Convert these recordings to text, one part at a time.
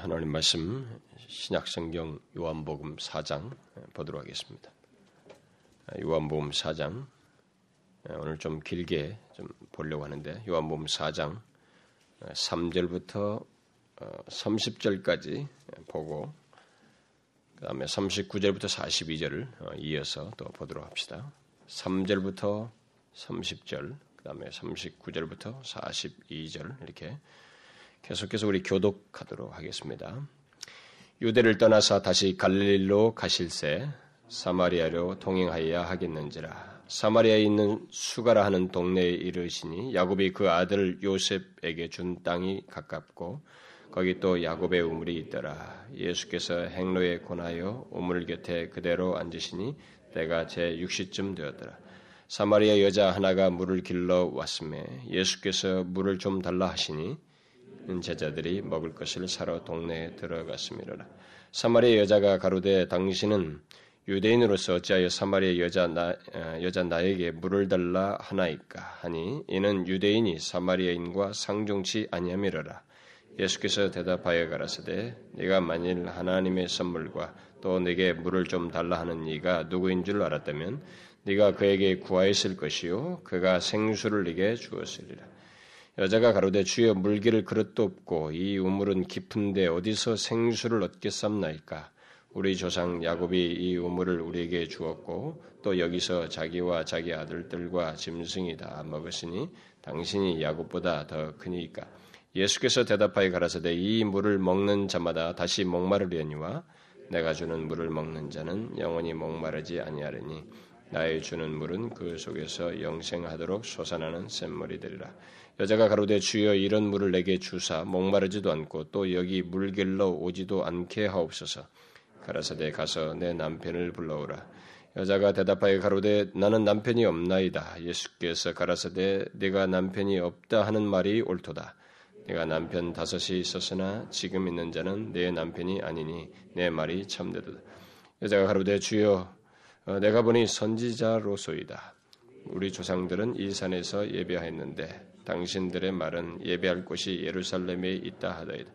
하나님 말씀 신약성경 요한복음 4장 보도록 하겠습니다. 요한복음 4장 오늘 좀 길게 좀 보려고 하는데 요한복음 4장 3절부터 30절까지 보고 그 다음에 39절부터 42절을 이어서 또 보도록 합시다. 3절부터 30절, 그 다음에 39절부터 42절 이렇게 계속해서 우리 교독하도록 하겠습니다. 유대를 떠나서 다시 갈릴리로 가실새 사마리아로 동행하여야 하겠는지라. 사마리아에 있는 수가라 하는 동네에 이르시니 야곱이 그 아들 요셉에게 준 땅이 가깝고 거기 또 야곱의 우물이 있더라. 예수께서 행로에 권하여 우물 곁에 그대로 앉으시니 때가 제 6시쯤 되었더라. 사마리아 여자 하나가 물을 길러 왔음에 예수께서 물을 좀 달라 하시니 제자들이 먹을 것을 사러 동네에 들어갔습니다. 사마리아 여자가 가로되 당신은 유대인으로서 어찌하여 사마리아 여자 나, 어, 여자 나에게 물을 달라 하나이까 하니 이는 유대인이 사마리아인과 상종치 아니함이러라. 예수께서 대답하여 가라사대 네가 만일 하나님의 선물과 또 내게 물을 좀 달라 하는 이가 누구인 줄 알았다면 네가 그에게 구하였을 것이요 그가 생수를 네게 주었으리라. 여자가 가로되 주여 물기를 그릇도 없고 이 우물은 깊은데 어디서 생수를 얻겠삼나이까? 우리 조상 야곱이 이 우물을 우리에게 주었고 또 여기서 자기와 자기 아들들과 짐승이 다 먹었으니 당신이 야곱보다 더 크니까 예수께서 대답하여 가라사대 이 물을 먹는 자마다 다시 목마르려니와 내가 주는 물을 먹는 자는 영원히 목마르지 아니하리니 나의 주는 물은 그 속에서 영생하도록 솟아나는 샘물이 되리라. 여자가 가로되 주여 이런 물을 내게 주사 목마르지도 않고 또 여기 물 길러 오지도 않게 하옵소서. 가라사대 가서 내 남편을 불러오라. 여자가 대답하여 가로되 나는 남편이 없나이다. 예수께서 가라사대 내가 남편이 없다 하는 말이 옳도다. 내가 남편 다섯이 있었으나 지금 있는 자는 내 남편이 아니니 내 말이 참되도다. 여자가 가로되 주여 어, 내가 보니 선지자로소이다. 우리 조상들은 이 산에서 예배하였는데 당신들의 말은 예배할 곳이 예루살렘에 있다 하더이다.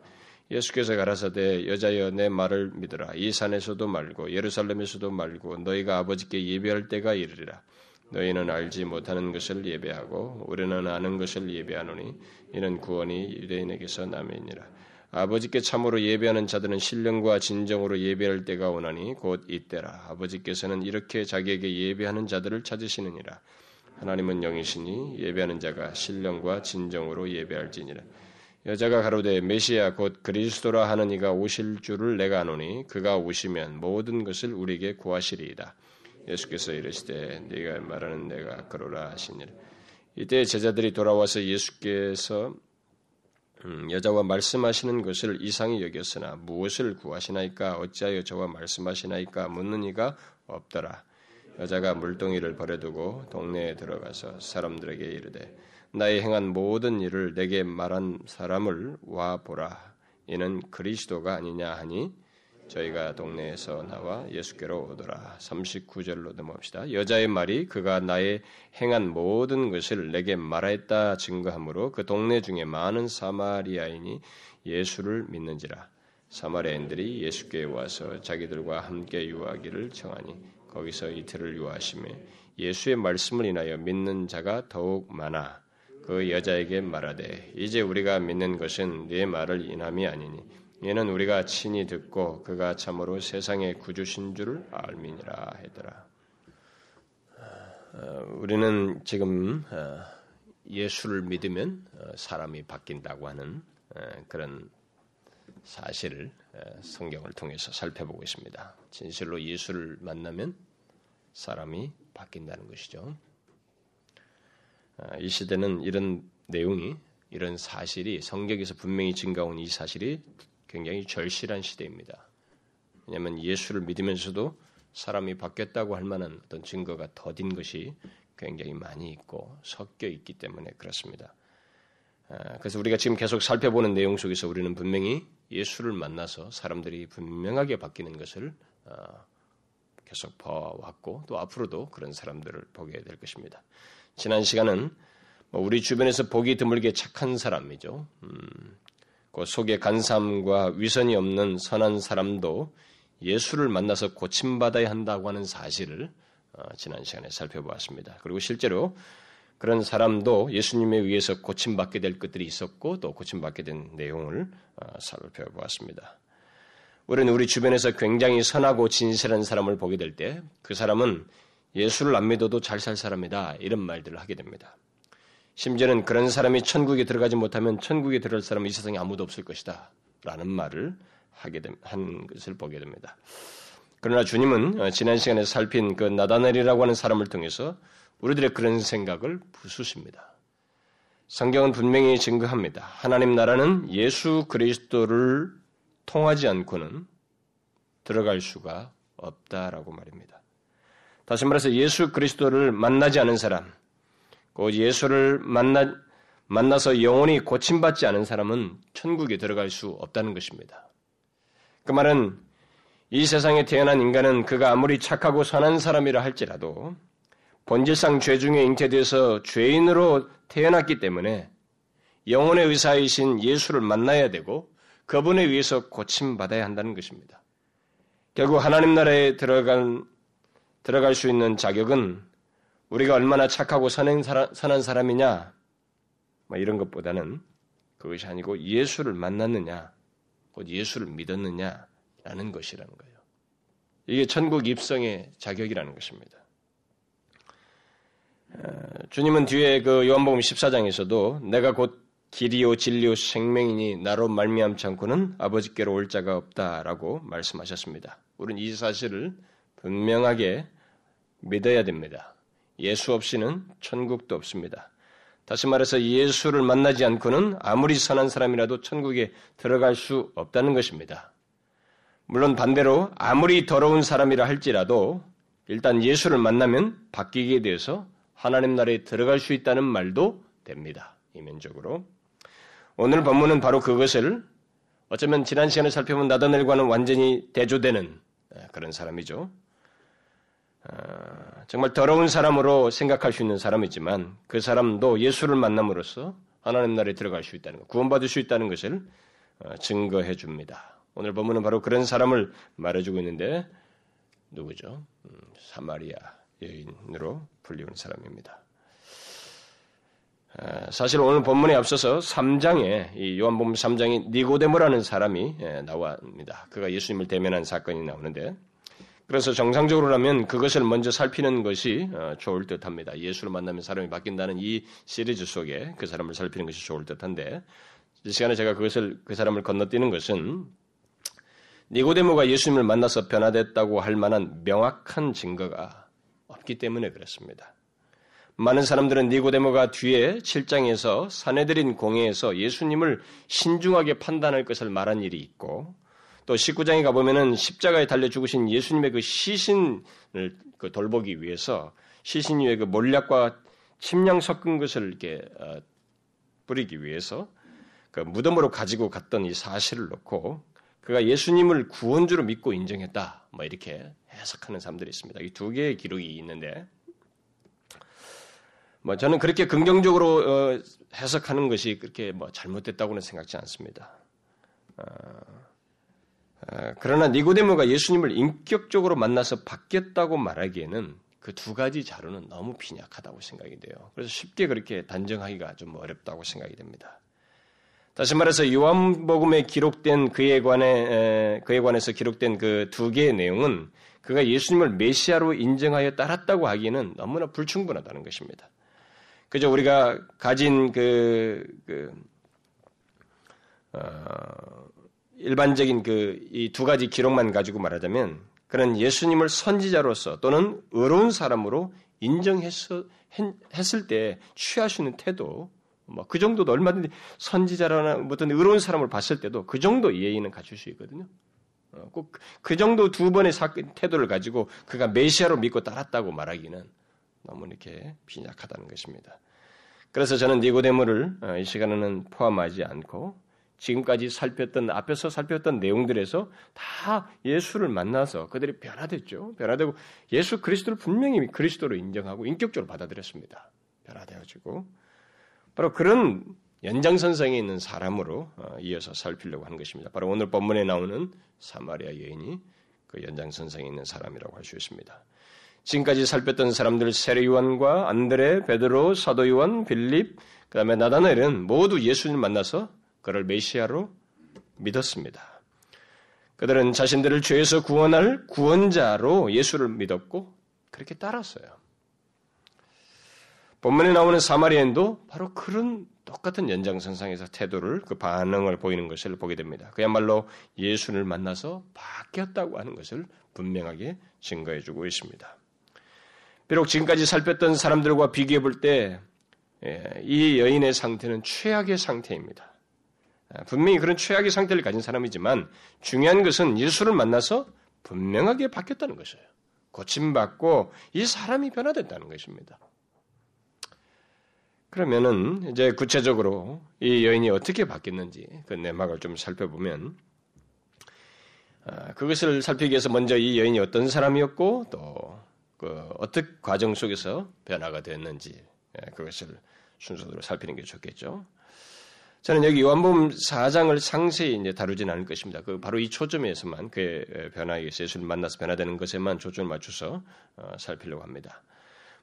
예수께서 가라사대 여자여 내 말을 믿으라. 이 산에서도 말고 예루살렘에서도 말고 너희가 아버지께 예배할 때가 이르리라. 너희는 알지 못하는 것을 예배하고 우리는 아는 것을 예배하노니 이는 구원이 유대인에게서 남이니라. 아버지께 참으로 예배하는 자들은 신령과 진정으로 예배할 때가 오나니 곧 이때라. 아버지께서는 이렇게 자기에게 예배하는 자들을 찾으시느니라. 하나님은 영이시니 예배하는 자가 신령과 진정으로 예배할지니라. 여자가 가로되 메시아 곧 그리스도라 하는 이가 오실 줄을 내가 아노니 그가 오시면 모든 것을 우리에게 구하시리이다. 예수께서 이르시되 네가 말하는 내가 그러라 하시니라. 이때 제자들이 돌아와서 예수께서 음, 여자와 말씀하시는 것을 이상히 여겼으나 무엇을 구하시나이까 어찌하여 저와 말씀하시나이까 묻는 이가 없더라. 여자가 물동이를 버려두고 동네에 들어가서 사람들에게 이르되 나의 행한 모든 일을 내게 말한 사람을 와 보라. 이는 그리스도가 아니냐 하니 저희가 동네에서 나와 예수께로 오더라. 39절로 넘어갑시다. 여자의 말이 그가 나의 행한 모든 것을 내게 말하였다 증거하므로 그 동네 중에 많은 사마리아인이 예수를 믿는지라. 사마리아인들이 예수께 와서 자기들과 함께 유하기를 청하니 거기서 이틀을 유하심에 예수의 말씀을 인하여 믿는 자가 더욱 많아 그 여자에게 말하되 이제 우리가 믿는 것은 네 말을 인함이 아니니 이는 우리가 친히 듣고 그가 참으로 세상의 구주신 줄 알미니라 하더라. 어, 우리는 지금 어, 예수를 믿으면 어, 사람이 바뀐다고 하는 그런 사실을 성경을 통해서 살펴보고 있습니다. 진실로 예수를 만나면 사람이 바뀐다는 것이죠. 이 시대는 이런 내용이 이런 사실이 성경에서 분명히 증가온 이 사실이 굉장히 절실한 시대입니다. 왜냐하면 예수를 믿으면서도 사람이 바뀌었다고 할 만한 어떤 증거가 더딘 것이 굉장히 많이 있고 섞여 있기 때문에 그렇습니다. 아, 그래서 우리가 지금 계속 살펴보는 내용 속에서 우리는 분명히 예수를 만나서 사람들이 분명하게 바뀌는 것을 아, 계속 봐왔고 또 앞으로도 그런 사람들을 보게 될 것입니다. 지난 시간은 뭐 우리 주변에서 보기 드물게 착한 사람이죠. 음, 그 속에 간삼과 위선이 없는 선한 사람도 예수를 만나서 고침받아야 한다고 하는 사실을 어, 지난 시간에 살펴보았습니다. 그리고 실제로 그런 사람도 예수님에 의해서 고침받게 될 것들이 있었고 또 고침받게 된 내용을 어, 살펴보았습니다. 우리는 우리 주변에서 굉장히 선하고 진실한 사람을 보게 될 때 그 사람은 예수를 안 믿어도 잘 살 사람이다 이런 말들을 하게 됩니다. 심지어는 그런 사람이 천국에 들어가지 못하면 천국에 들어갈 사람은 이 세상에 아무도 없을 것이다 라는 말을 하게 된, 한 것을 보게 됩니다. 그러나 주님은 어, 지난 시간에 살핀 그 나다넬이라고 하는 사람을 통해서 우리들의 그런 생각을 부수십니다. 성경은 분명히 증거합니다. 하나님 나라는 예수 그리스도를 통하지 않고는 들어갈 수가 없다라고 말입니다. 다시 말해서 예수 그리스도를 만나지 않은 사람, 그 예수를 만나, 만나서 영원히 고침받지 않은 사람은 천국에 들어갈 수 없다는 것입니다. 그 말은 이 세상에 태어난 인간은 그가 아무리 착하고 선한 사람이라 할지라도 본질상 죄 중에 잉태돼서 죄인으로 태어났기 때문에 영혼의 의사이신 예수를 만나야 되고 그분에 의해서 고침받아야 한다는 것입니다. 결국 하나님 나라에 들어간, 들어갈 수 있는 자격은 우리가 얼마나 착하고 선한, 선한 사람이냐, 뭐 이런 것보다는 그것이 아니고 예수를 만났느냐, 곧 예수를 믿었느냐라는 것이라는 거예요. 이게 천국 입성의 자격이라는 것입니다. 주님은 뒤에 그 요한복음 14장에서도 내가 곧 길이요 진리요 생명이니 나로 말미암지 않고는 아버지께로 올 자가 없다라고 말씀하셨습니다. 우리는 이 사실을 분명하게 믿어야 됩니다. 예수 없이는 천국도 없습니다. 다시 말해서 예수를 만나지 않고는 아무리 선한 사람이라도 천국에 들어갈 수 없다는 것입니다. 물론 반대로 아무리 더러운 사람이라 할지라도 일단 예수를 만나면 바뀌게 되어서 하나님 나라에 들어갈 수 있다는 말도 됩니다. 이면적으로. 오늘 본문은 바로 그것을 어쩌면 지난 시간에 살펴본 나다넬과는 완전히 대조되는 그런 사람이죠. 아, 정말 더러운 사람으로 생각할 수 있는 사람이지만 그 사람도 예수를 만남으로써 하나님 나라에 들어갈 수 있다는 것, 구원받을 수 있다는 것을 어, 증거해 줍니다. 오늘 본문은 바로 그런 사람을 말해주고 있는데 누구죠? 음, 사마리아 여인으로 불리는 사람입니다. 아, 사실 오늘 본문에 앞서서 3장에 이 요한복음 3장에 니고데모라는 사람이 예, 나옵니다. 그가 예수님을 대면한 사건이 나오는데 그래서 정상적으로라면 그것을 먼저 살피는 것이 어, 좋을 듯 합니다. 예수를 만나면 사람이 바뀐다는 이 시리즈 속에 그 사람을 살피는 것이 좋을 듯 한데 이 시간에 제가 그것을 그 사람을 건너뛰는 것은 니고데모가 예수님을 만나서 변화됐다고 할 만한 명확한 증거가 없기 때문에 그렇습니다. 많은 사람들은 니고데모가 뒤에 7장에서 사내들인 공회에서 예수님을 신중하게 판단할 것을 말한 일이 있고 또 19장에 가보면은 십자가에 달려 죽으신 예수님의 그 시신을 그 돌보기 위해서 시신 위에 그 몰약과 침량 섞은 것을 이렇게 어, 뿌리기 위해서 그 무덤으로 가지고 갔던 이 사실을 놓고 그가 예수님을 구원주로 믿고 인정했다. 뭐 이렇게 해석하는 사람들이 있습니다. 이 두 개의 기록이 있는데 뭐 저는 그렇게 긍정적으로 어, 해석하는 것이 그렇게 뭐 잘못됐다고는 생각지 않습니다. 어, 어, 그러나 니고데모가 예수님을 인격적으로 만나서 바뀌었다고 말하기에는 그 두 가지 자료는 너무 빈약하다고 생각이 돼요. 그래서 쉽게 그렇게 단정하기가 좀 어렵다고 생각이 됩니다. 다시 말해서 요한복음에 기록된 그에 관해 그에 관해서 기록된 그 두 개의 내용은 그가 예수님을 메시아로 인정하여 따랐다고 하기에는 너무나 불충분하다는 것입니다. 그저 우리가 가진 그, 그 어, 일반적인 그 이 두 가지 기록만 가지고 말하자면 그는 예수님을 선지자로서 또는 의로운 사람으로 인정했을 때 있는 태도, 뭐 그 정도도 얼마든지 선지자라나 어떤 의로운 사람을 봤을 때도 그 정도 예의는 갖출 수 있거든요. 어, 꼭그 정도 두 번의 태도를 가지고 그가 메시아로 믿고 따랐다고 말하기는 너무 이렇게 빈약하다는 것입니다. 그래서 저는 니고데모를 어, 이 시간에는 포함하지 않고 지금까지 살폈던 앞에서 살폈던 내용들에서 다 예수를 만나서 그들이 변화됐죠. 변화되고 예수 그리스도를 분명히 그리스도로 인정하고 인격적으로 받아들였습니다. 변화되어지고 바로 그런 연장선상에 있는 사람으로 어, 이어서 살피려고 하는 것입니다. 바로 오늘 본문에 나오는 사마리아 여인이 그 연장선상에 있는 사람이라고 할 수 있습니다. 지금까지 살폈던 사람들 세례 요한과 안드레, 베드로, 사도 요한, 빌립, 그 다음에 나다나엘은 모두 예수님을 만나서 그를 메시아로 믿었습니다. 그들은 자신들을 죄에서 구원할 구원자로 예수를 믿었고 그렇게 따랐어요. 본문에 나오는 사마리아인도 바로 그런 똑같은 연장선상에서 태도를 그 반응을 보이는 것을 보게 됩니다. 그야말로 예수를 만나서 바뀌었다고 하는 것을 분명하게 증거해 주고 있습니다. 비록 지금까지 살폈던 사람들과 비교해 볼 때이 예, 여인의 상태는 최악의 상태입니다. 아, 분명히 그런 최악의 상태를 가진 사람이지만 중요한 것은 예수를 만나서 분명하게 바뀌었다는 것이에요. 고침받고 이 사람이 변화됐다는 것입니다. 그러면은 이제 구체적으로 이 여인이 어떻게 바뀌었는지 그 내막을 좀 살펴보면 아, 그것을 살피기 위해서 먼저 이 여인이 어떤 사람이었고 또 그 어떻게 과정 속에서 변화가 됐는지 예, 그것을 순서대로 살피는 게 좋겠죠. 저는 여기 요한복음 4장을 상세히 이제 다루진 않을 것입니다. 그 바로 이 초점에서만 그 변화에 예수를 만나서 변화되는 것에만 초점을 맞춰서 어, 살피려고 합니다.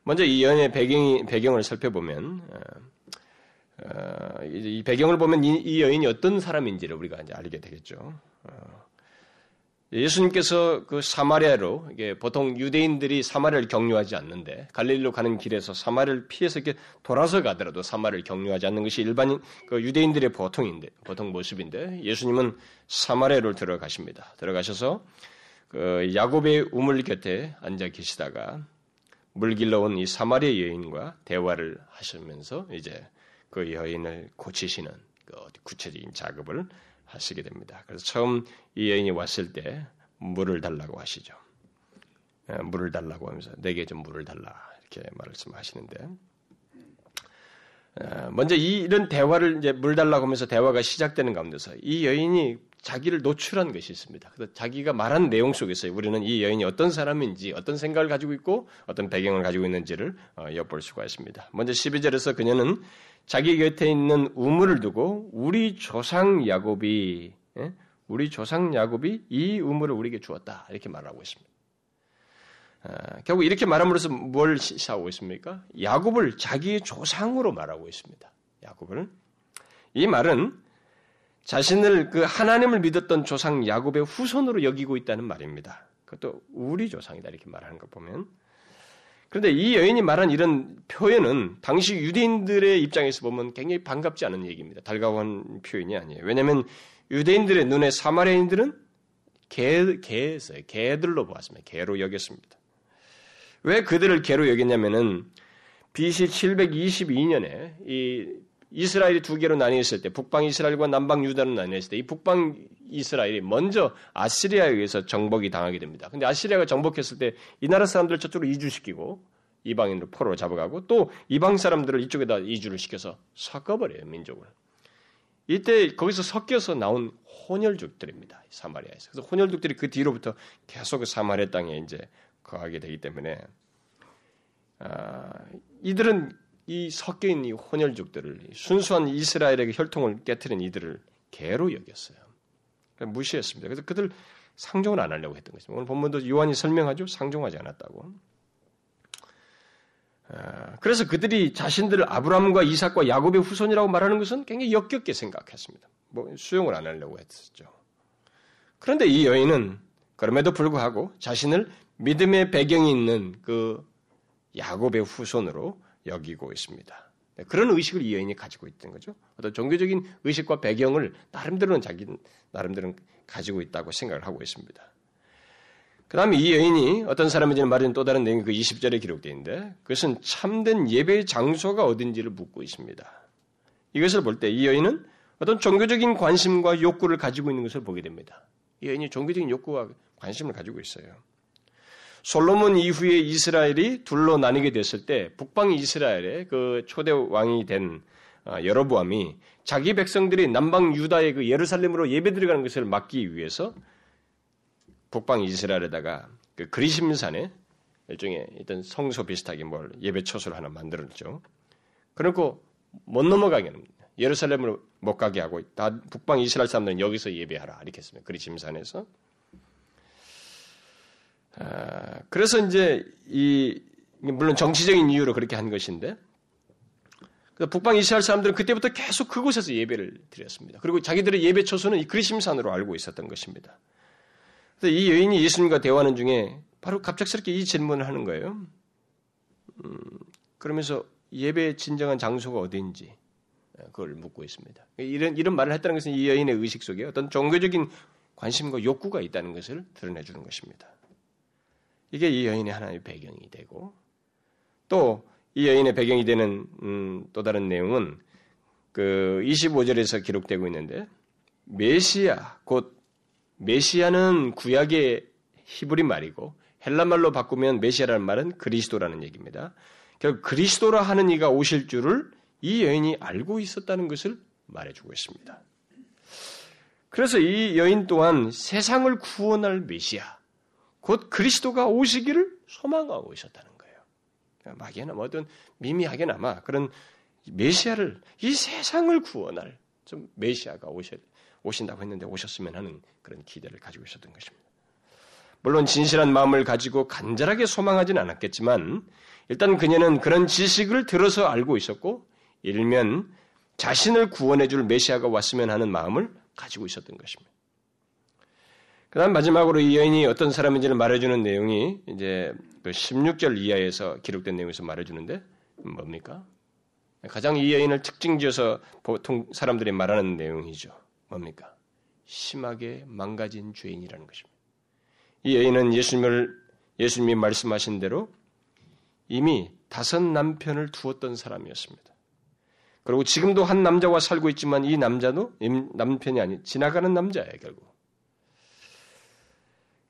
먼저 이 연의 배경이, 배경을 살펴보면 어, 어, 이 배경을 보면 이, 이, 여인이 어떤 사람인지를 우리가 이제 알게 되겠죠. 예수님께서 그 사마리아로 이게 보통 유대인들이 사마리아를 경유하지 않는데 갈릴리로 가는 길에서 사마리아를 피해서 이렇게 돌아서 가더라도 사마리아를 경유하지 않는 것이 일반인 그 유대인들의 보통인데 보통 모습인데 예수님은 사마리아로 들어가십니다. 들어가셔서 그 야곱의 우물 곁에 앉아 계시다가 물 길러 온 이 사마리아 여인과 대화를 하시면서 이제 그 여인을 고치시는 그 구체적인 작업을 하시게 됩니다. 그래서 처음 이 여인이 왔을 때 물을 달라고 하시죠. 예, 물을 달라고 하면서 내게 좀 물을 달라 이렇게 말씀하시는데 예, 먼저 이런 대화를 이제 물 달라고 하면서 대화가 시작되는 가운데서 이 여인이 자기를 노출한 것이 있습니다. 그래서 자기가 말한 내용 속에서 우리는 이 여인이 어떤 사람인지, 어떤 생각을 가지고 있고, 어떤 배경을 가지고 있는지를 어, 엿볼 수가 있습니다. 먼저 12절에서 그녀는 자기 곁에 있는 우물을 두고 우리 조상 야곱이 예? 우리 조상 야곱이 이 우물을 우리에게 주었다 이렇게 말하고 있습니다. 아, 결국 이렇게 말함으로써 뭘 시사하고 있습니까? 야곱을 자기의 조상으로 말하고 있습니다. 야곱을 이 말은 자신을 그 하나님을 믿었던 조상 야곱의 후손으로 여기고 있다는 말입니다. 그것도 우리 조상이다 이렇게 말하는 거 보면 그런데 이 여인이 말한 이런 표현은 당시 유대인들의 입장에서 보면 굉장히 반갑지 않은 얘기입니다. 달가운 표현이 아니에요. 왜냐하면 유대인들의 눈에 사마리아인들은 개, 개에서 개들로 보았습니다. 개로 여겼습니다. 왜 그들을 개로 여겼냐면은 BC 722년에 이 이스라엘이 두 개로 나뉘었을 때 북방 이스라엘과 남방 유다로 나뉘었을 때 이 북방 이스라엘이 먼저 아시리아에 의해서 정복이 당하게 됩니다. 근데 아시리아가 정복했을 때 이 나라 사람들을 저쪽으로 이주시키고 이방인으로 포로로 잡아가고 또 이방 사람들을 이쪽에다 이주를 시켜서 섞어버려요 민족을. 이때 거기서 섞여서 나온 혼혈족들입니다. 사마리아에서. 그래서 혼혈족들이 그 뒤로부터 계속 그 사마리아 땅에 이제 거하게 되기 때문에 아, 이들은 이 섞여 있는 이 혼혈족들을 순수한 이스라엘에게 혈통을 깨뜨린 이들을 개로 여겼어요. 무시했습니다. 그래서 그들 상종을 안 하려고 했던 것입니다. 오늘 본문도 요한이 설명하죠. 상종하지 않았다고. 아, 그래서 그들이 자신들을 아브라함과 이삭과 야곱의 후손이라고 말하는 것은 굉장히 역겹게 생각했습니다. 뭐 수용을 안 하려고 했었죠. 그런데 이 여인은 그럼에도 불구하고 자신을 믿음의 배경이 있는 그 야곱의 후손으로 여기고 있습니다. 네, 그런 의식을 이 여인이 가지고 있던 거죠. 어떤 종교적인 의식과 배경을 나름대로는 자기 나름대로는 가지고 있다고 생각을 하고 있습니다. 그 다음에 이 여인이 어떤 사람인지는 말하는 또 다른 내용이 그 20절에 기록되어 있는데 그것은 참된 예배의 장소가 어딘지를 묻고 있습니다. 이것을 볼 때 이 여인은 어떤 종교적인 관심과 욕구를 가지고 있는 것을 보게 됩니다. 이 여인이 종교적인 욕구와 관심을 가지고 있어요. 솔로몬 이후에 이스라엘이 둘로 나뉘게 됐을 때 북방 이스라엘의 그 초대 왕이 된 어, 여로보암이 자기 백성들이 남방 유다의 그 예루살렘으로 예배 드려가는 것을 막기 위해서 북방 이스라엘에다가 그 그리심산에 일종의 어떤 성소 비슷하게 뭘 예배 처소를 하나 만들었죠. 그리고 못 넘어가게 합니다. 예루살렘을 못 가게 하고 다 북방 이스라엘 사람들은 여기서 예배하라 이렇게 했습니다. 그리심산에서. 아, 그래서 이제 이 물론 정치적인 이유로 그렇게 한 것인데 그 북방 이스라엘 사람들은 그때부터 계속 그곳에서 예배를 드렸습니다. 그리고 자기들의 예배 처소는 이 그리심산으로 알고 있었던 것입니다. 그래서 이 여인이 예수님과 대화하는 중에 바로 갑작스럽게 이 질문을 하는 거예요. 음, 그러면서 예배의 진정한 장소가 어디인지 그걸 묻고 있습니다. 이런 이런 말을 했다는 것은 이 여인의 의식 속에 어떤 종교적인 관심과 욕구가 있다는 것을 드러내 주는 것입니다. 이게 이 여인의 하나의 배경이 되고 또 이 여인의 배경이 되는 음, 또 다른 내용은 그 25절에서 기록되고 있는데 메시아 곧 메시아는 구약의 히브리 말이고 헬라 말로 바꾸면 메시아라는 말은 그리스도라는 얘기입니다. 결국 그리스도라 하는 이가 오실 줄을 이 여인이 알고 있었다는 것을 말해주고 있습니다. 그래서 이 여인 또한 세상을 구원할 메시아, 곧 그리스도가 오시기를 소망하고 있었다는 거예요. 막연한 뭐든 미미하게나마 그런 메시아를 이 세상을 구원할 좀 메시아가 오실, 오신다고 했는데 오셨으면 하는 그런 기대를 가지고 있었던 것입니다. 물론 진실한 마음을 가지고 간절하게 소망하지는 않았겠지만 일단 그녀는 그런 지식을 들어서 알고 있었고 일면 자신을 구원해 줄 메시아가 왔으면 하는 마음을 가지고 있었던 것입니다. 그 다음 마지막으로 이 여인이 어떤 사람인지를 말해주는 내용이 이제 그 16절 이하에서 기록된 내용에서 말해주는데 뭡니까? 가장 이 여인을 특징 지어서 보통 사람들이 말하는 내용이죠. 뭡니까? 심하게 망가진 죄인이라는 것입니다. 이 여인은 예수님을, 예수님이 말씀하신 대로 이미 다섯 남편을 두었던 사람이었습니다. 그리고 지금도 한 남자와 살고 있지만 이 남자도 남편이 아닌 지나가는 남자예요, 결국.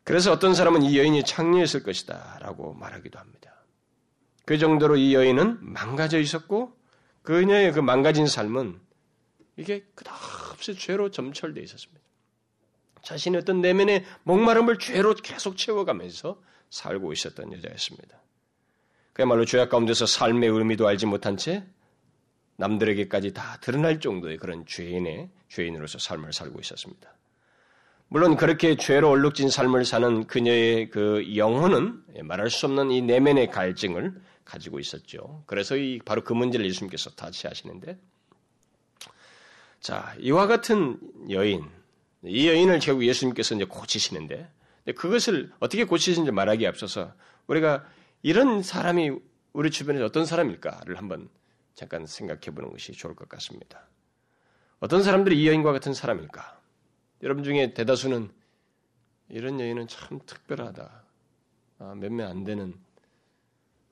그래서 어떤 사람은 이 여인이 창녀였을 것이다 라고 말하기도 합니다. 그 정도로 이 여인은 망가져 있었고 그녀의 그 망가진 삶은 이게 끝없이 죄로 점철되어 있었습니다. 자신의 어떤 내면의 목마름을 죄로 계속 채워가면서 살고 있었던 여자였습니다. 그야말로 죄악 가운데서 삶의 의미도 알지 못한 채 남들에게까지 다 드러날 정도의 그런 죄인의 죄인으로서 삶을 살고 있었습니다. 물론 그렇게 죄로 얼룩진 삶을 사는 그녀의 그 영혼은 말할 수 없는 이 내면의 갈증을 가지고 있었죠. 그래서 이 바로 그 문제를 예수님께서 다치하시는데, 자 이와 같은 여인, 이 여인을 결국 예수님께서 이제 고치시는데, 그것을 어떻게 고치시는지 말하기에 앞서서 우리가 이런 사람이 우리 주변에 어떤 사람일까를 한번 잠깐 생각해 보는 것이 좋을 것 같습니다. 어떤 사람들이 이 여인과 같은 사람일까? 여러분 중에 대다수는 이런 여인은 참 특별하다. 아, 몇몇 안 되는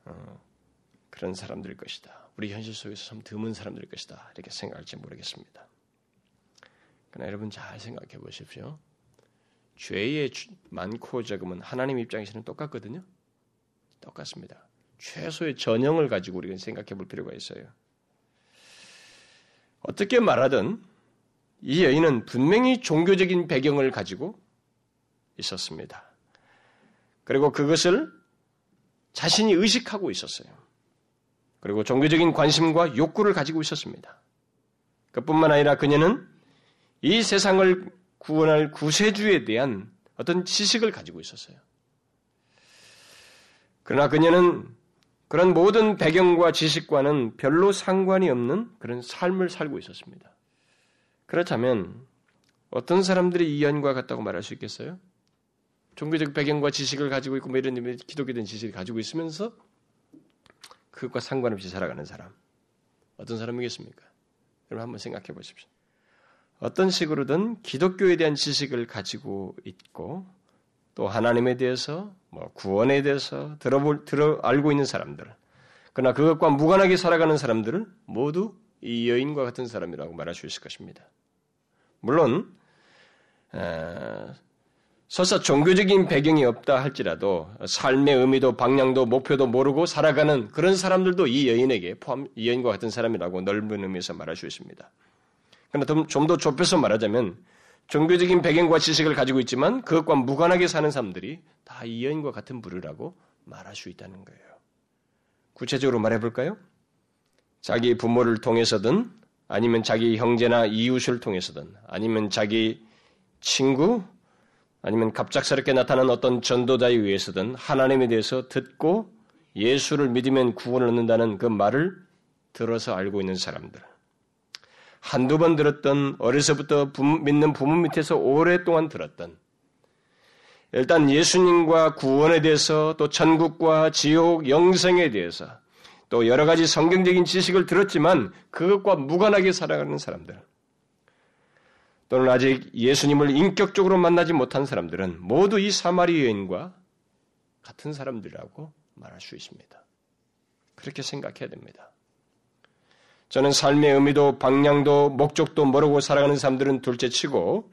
어, 그런 사람들일 것이다. 우리 현실 속에서 참 드문 사람들일 것이다. 이렇게 생각할지 모르겠습니다. 그러나 여러분 잘 생각해 보십시오. 죄의 많고 적음은 하나님 입장에서는 똑같거든요. 똑같습니다. 최소의 전형을 가지고 우리가 생각해 볼 필요가 있어요. 어떻게 말하든 이 여인은 분명히 종교적인 배경을 가지고 있었습니다. 그리고 그것을 자신이 의식하고 있었어요. 그리고 종교적인 관심과 욕구를 가지고 있었습니다. 그뿐만 아니라 그녀는 이 세상을 구원할 구세주에 대한 어떤 지식을 가지고 있었어요. 그러나 그녀는 그런 모든 배경과 지식과는 별로 상관이 없는 그런 삶을 살고 있었습니다. 그렇다면 어떤 사람들이 이 연과 같다고 말할 수 있겠어요? 종교적 배경과 지식을 가지고 있고 뭐 이런 기독교된 지식을 가지고 있으면서 그것과 상관없이 살아가는 사람 어떤 사람이겠습니까? 여러분 한번 생각해 보십시오. 어떤 식으로든 기독교에 대한 지식을 가지고 있고 또 하나님에 대해서 뭐 구원에 대해서 들어볼 들어 알고 있는 사람들 그러나 그것과 무관하게 살아가는 사람들은 모두 이 여인과 같은 사람이라고 말할 수 있을 것입니다. 물론 에, 설사 종교적인 배경이 없다 할지라도 삶의 의미도 방향도 목표도 모르고 살아가는 그런 사람들도 이 여인에게 포함 이 여인과 같은 사람이라고 넓은 의미에서 말할 수 있습니다. 그러나 좀 더 좁혀서 말하자면 종교적인 배경과 지식을 가지고 있지만 그것과 무관하게 사는 사람들이 다 이 여인과 같은 부류라고 말할 수 있다는 거예요. 구체적으로 말해볼까요? 자기 부모를 통해서든 아니면 자기 형제나 이웃을 통해서든 아니면 자기 친구 아니면 갑작스럽게 나타난 어떤 전도자에 의해서든 하나님에 대해서 듣고 예수를 믿으면 구원을 얻는다는 그 말을 들어서 알고 있는 사람들. 한두 번 들었던 어려서부터 믿는 부모 밑에서 오랫동안 들었던 일단 예수님과 구원에 대해서 또 천국과 지옥, 영생에 대해서 또 여러 가지 성경적인 지식을 들었지만 그것과 무관하게 살아가는 사람들 또는 아직 예수님을 인격적으로 만나지 못한 사람들은 모두 이 사마리 여인과 같은 사람들이라고 말할 수 있습니다. 그렇게 생각해야 됩니다. 저는 삶의 의미도 방향도 목적도 모르고 살아가는 사람들은 둘째 치고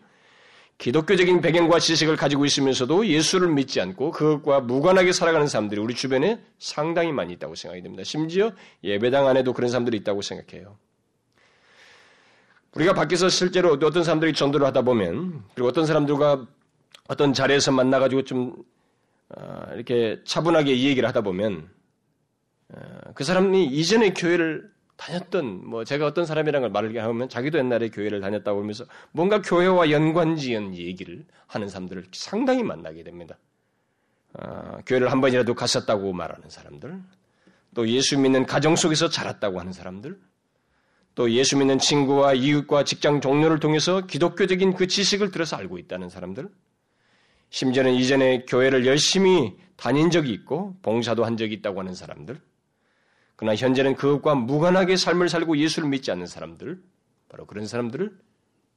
기독교적인 배경과 지식을 가지고 있으면서도 예수를 믿지 않고 그것과 무관하게 살아가는 사람들이 우리 주변에 상당히 많이 있다고 생각이 됩니다. 심지어 예배당 안에도 그런 사람들이 있다고 생각해요. 우리가 밖에서 실제로 어떤 사람들이 전도를 하다 보면 그리고 어떤 사람들과 어떤 자리에서 만나가지고 좀 어, 이렇게 차분하게 이 얘기를 하다 보면 어, 그 사람이 이전에 교회를 다녔던 뭐 제가 어떤 사람이라는 걸 말을 하면 자기도 옛날에 교회를 다녔다고 하면서 뭔가 교회와 연관지은 얘기를 하는 사람들을 상당히 만나게 됩니다. 어, 교회를 한 번이라도 갔었다고 말하는 사람들, 또 예수 믿는 가정 속에서 자랐다고 하는 사람들, 또 예수 믿는 친구와 이웃과 직장 동료를 통해서 기독교적인 그 지식을 들어서 알고 있다는 사람들, 심지어는 이전에 교회를 열심히 다닌 적이 있고 봉사도 한 적이 있다고 하는 사람들, 그러나 현재는 그것과 무관하게 삶을 살고 예수를 믿지 않는 사람들, 바로 그런 사람들을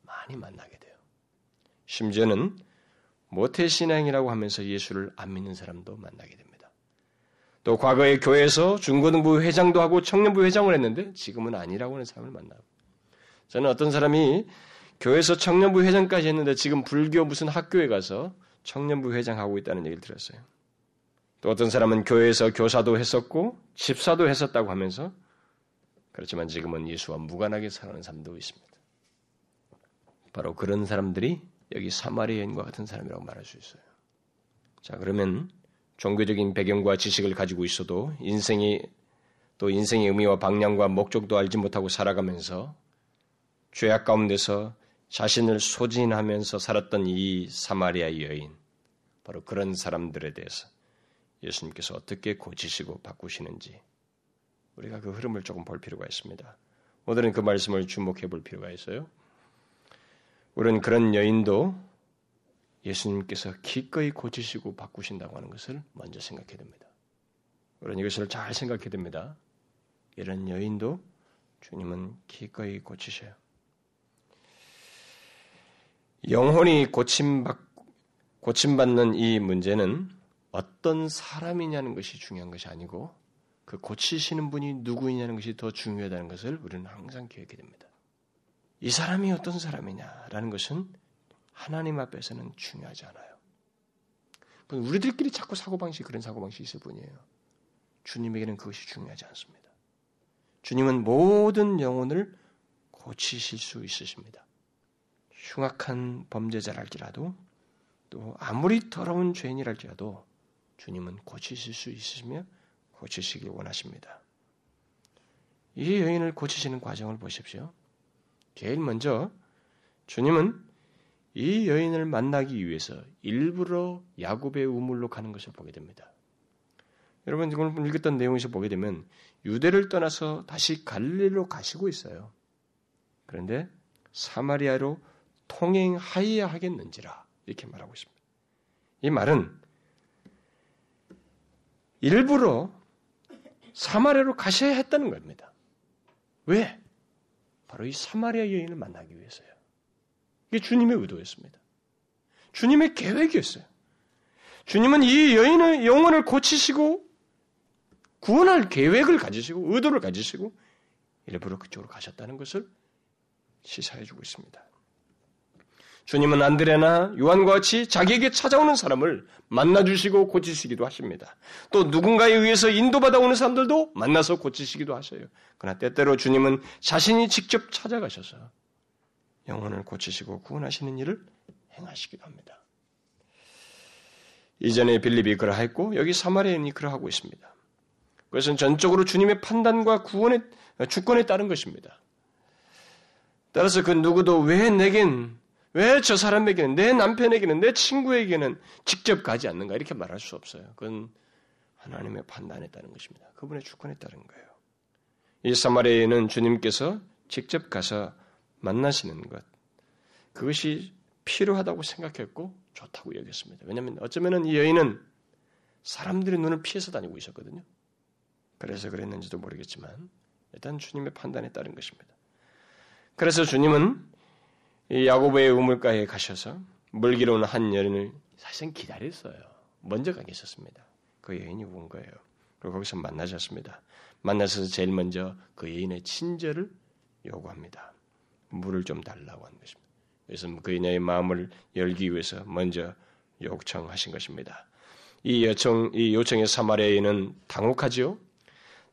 많이 만나게 돼요. 심지어는 모태신앙이라고 하면서 예수를 안 믿는 사람도 만나게 됩니다. 또 과거에 교회에서 중고등부 회장도 하고 청년부 회장을 했는데 지금은 아니라고 하는 사람을 만나고 저는 어떤 사람이 교회에서 청년부 회장까지 했는데 지금 불교 무슨 학교에 가서 청년부 회장하고 있다는 얘기를 들었어요. 또 어떤 사람은 교회에서 교사도 했었고 집사도 했었다고 하면서 그렇지만 지금은 예수와 무관하게 살아가는 사람도 있습니다. 바로 그런 사람들이 여기 사마리아인과 같은 사람이라고 말할 수 있어요. 자, 그러면 종교적인 배경과 지식을 가지고 있어도 인생이 또 인생의 의미와 방향과 목적도 알지 못하고 살아가면서 죄악 가운데서 자신을 소진하면서 살았던 이 사마리아 여인, 바로 그런 사람들에 대해서 예수님께서 어떻게 고치시고 바꾸시는지 우리가 그 흐름을 조금 볼 필요가 있습니다. 오늘은 그 말씀을 주목해 볼 필요가 있어요. 우리는 그런 여인도 예수님께서 기꺼이 고치시고 바꾸신다고 하는 것을 먼저 생각해야 됩니다. 우리는 이것을 잘 생각해야 됩니다. 이런 여인도 주님은 기꺼이 고치셔요. 영혼이 고침받, 고침받는 이 문제는 어떤 사람이냐는 것이 중요한 것이 아니고 그 고치시는 분이 누구이냐는 것이 더 중요하다는 것을 우리는 항상 기억해야 됩니다. 이 사람이 어떤 사람이냐라는 것은 하나님 앞에서는 중요하지 않아요. 우리들끼리 자꾸 사고방식이 그런 사고방식이 있을 뿐이에요. 주님에게는 그것이 중요하지 않습니다. 주님은 모든 영혼을 고치실 수 있으십니다. 흉악한 범죄자랄지라도 또 아무리 더러운 죄인이랄지라도 주님은 고치실 수 있으시며 고치시길 원하십니다. 이 여인을 고치시는 과정을 보십시오. 제일 먼저 주님은 이 여인을 만나기 위해서 일부러 야곱의 우물로 가는 것을 보게 됩니다. 여러분 오늘 읽었던 내용에서 보게 되면 유대를 떠나서 다시 갈릴리로 가시고 있어요. 그런데 사마리아로 통행하여야 하겠는지라 이렇게 말하고 있습니다. 이 말은 일부러 사마리아로 가셔야 했다는 겁니다. 왜? 바로 이 사마리아 여인을 만나기 위해서요. 이게 주님의 의도였습니다. 주님의 계획이었어요. 주님은 이 여인의 영혼을 고치시고 구원할 계획을 가지시고 의도를 가지시고 일부러 그쪽으로 가셨다는 것을 시사해 주고 있습니다. 주님은 안드레나 요한과 같이 자기에게 찾아오는 사람을 만나주시고 고치시기도 하십니다. 또 누군가에 의해서 인도받아 오는 사람들도 만나서 고치시기도 하셔요. 그러나 때때로 주님은 자신이 직접 찾아가셔서 영혼을 고치시고 구원하시는 일을 행하시기도 합니다. 이전에 빌립이 그러했고 여기 사마리아인이 그러하고 있습니다. 그것은 전적으로 주님의 판단과 구원의 주권에 따른 것입니다. 따라서 그 누구도 왜 내겐 왜 저 사람에게는 내 남편에게는 내 친구에게는 직접 가지 않는가 이렇게 말할 수 없어요. 그건 하나님의 판단에 따른 것입니다. 그분의 주권에 따른 거예요. 이 사마리아에는 주님께서 직접 가서 만나시는 것 그것이 필요하다고 생각했고 좋다고 여겼습니다. 왜냐하면 어쩌면은 이 여인은 사람들의 눈을 피해서 다니고 있었거든요. 그래서 그랬는지도 모르겠지만 일단 주님의 판단에 따른 것입니다. 그래서 주님은 이 야고보의 우물가에 가셔서 물기로 온한 여인을 사실은 기다렸어요. 먼저 가 계셨습니다. 그 여인이 온 거예요. 그리고 거기서 만나셨습니다. 만나서 제일 먼저 그 여인의 친절을 요구합니다. 물을 좀 달라고 하는 것입니다. 그래서 그 여인의 마음을 열기 위해서 먼저 요청하신 것입니다. 이 요청, 이 요청의 사마리아인은 당혹하지요.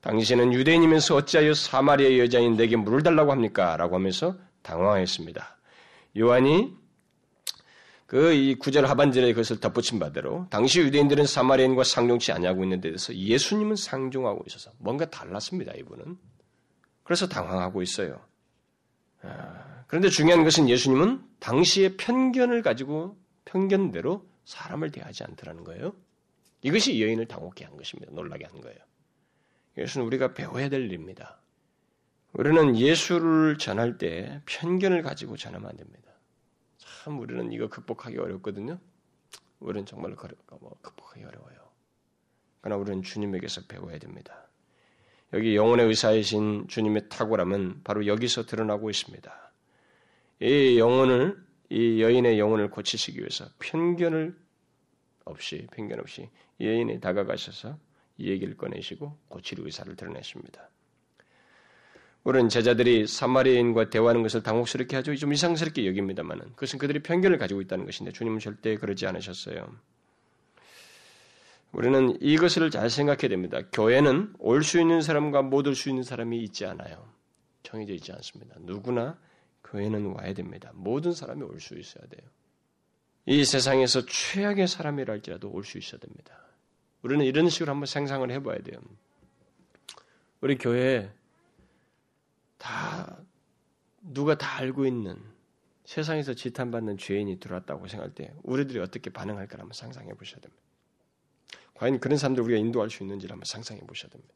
당신은 유대인이면서 어찌하여 사마리아 여자인 내게 물을 달라고 합니까? 라고 하면서 당황했습니다. 요한이 그 이 구절 하반절에 그것을 덧붙인 바대로 당시 유대인들은 사마리아인과 상종치 아니하고 있는 데 대해서 예수님은 상종하고 있어서 뭔가 달랐습니다. 이분은 그래서 당황하고 있어요. 아, 그런데 중요한 것은 예수님은 당시의 편견을 가지고 편견대로 사람을 대하지 않더라는 거예요. 이것이 여인을 당혹게 한 것입니다. 놀라게 한 거예요. 이것은 우리가 배워야 될 일입니다. 우리는 예수를 전할 때 편견을 가지고 전하면 안 됩니다. 참 우리는 이거 극복하기 어렵거든요. 우리는 정말 뭐 극복하기 어려워요. 그러나 우리는 주님에게서 배워야 됩니다. 여기 영혼의 의사이신 주님의 탁월함은 바로 여기서 드러나고 있습니다. 이 영혼을 이 여인의 영혼을 고치시기 위해서 편견을 없이 편견 없이 여인이 다가가셔서 이 얘기를 꺼내시고 고칠 의사를 드러내십니다. 우리는 제자들이 사마리아인과 대화하는 것을 당혹스럽게 하죠. 좀 이상스럽게 여깁니다만은 그것은 그들이 편견을 가지고 있다는 것인데 주님은 절대 그러지 않으셨어요. 우리는 이것을 잘 생각해야 됩니다. 교회는 올 수 있는 사람과 못 올 수 있는 사람이 있지 않아요. 정해져 있지 않습니다. 누구나 교회는 와야 됩니다. 모든 사람이 올 수 있어야 돼요. 이 세상에서 최악의 사람이라 할지라도 올 수 있어야 됩니다. 우리는 이런 식으로 한번 상상을 해봐야 돼요. 우리 교회에 다 누가 다 알고 있는 세상에서 지탄받는 죄인이 들어왔다고 생각할 때 우리들이 어떻게 반응할까 한번 상상해 보셔야 됩니다. 과연 그런 사람들 우리가 인도할 수 있는지를 한번 상상해 보셔야 됩니다.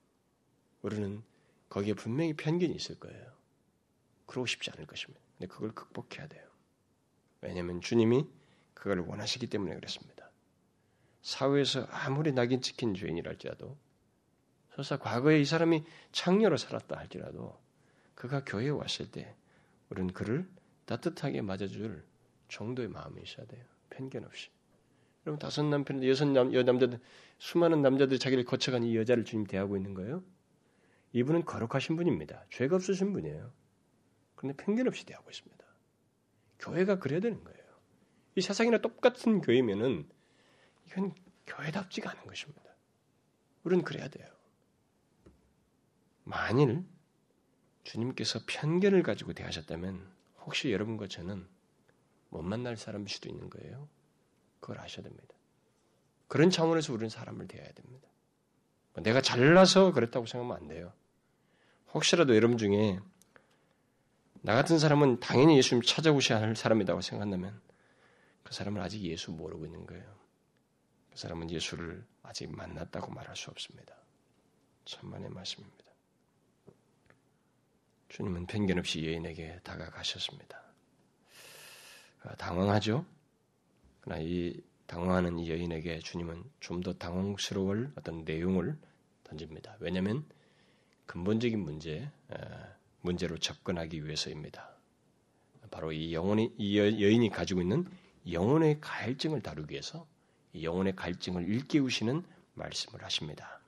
우리는 거기에 분명히 편견이 있을 거예요. 그러고 싶지 않을 것입니다. 근데 그걸 극복해야 돼요. 왜냐하면 주님이 그걸 원하시기 때문에 그렇습니다. 사회에서 아무리 낙인 찍힌 죄인이랄지라도 설사 과거에 이 사람이 창녀로 살았다 할지라도 그가 교회에 왔을 때 우리는 그를 따뜻하게 맞아줄 정도의 마음이 있어야 돼요. 편견 없이. 여러분 다섯 남편, 여섯 남, 여 남자들 수많은 남자들이 자기를 거쳐간 이 여자를 주님 대하고 있는 거예요. 이분은 거룩하신 분입니다. 죄가 없으신 분이에요. 그런데 편견 없이 대하고 있습니다. 교회가 그래야 되는 거예요. 이 세상이나 똑같은 교회면은 이건 교회답지가 않은 것입니다. 우리는 그래야 돼요. 만일 주님께서 편견을 가지고 대하셨다면 혹시 여러분과 저는 못 만날 사람일 수도 있는 거예요. 그걸 아셔야 됩니다. 그런 차원에서 우리는 사람을 대해야 됩니다. 내가 잘나서 그랬다고 생각하면 안 돼요. 혹시라도 여러분 중에 나 같은 사람은 당연히 예수님 찾아오셔야 할 사람이라고 생각한다면 그 사람은 아직 예수 모르고 있는 거예요. 그 사람은 예수를 아직 만났다고 말할 수 없습니다. 천만의 말씀입니다. 주님은 편견 없이 여인에게 다가가셨습니다. 아, 당황하죠? 그러나 이 당황하는 이 여인에게 주님은 좀 더 당황스러울 어떤 내용을 던집니다. 왜냐하면 근본적인 문제, 문제로 접근하기 위해서입니다. 바로 이 영혼이 이 여인이 가지고 있는 영혼의 갈증을 다루기 위해서 영혼의 갈증을 일깨우시는 말씀을 하십니다.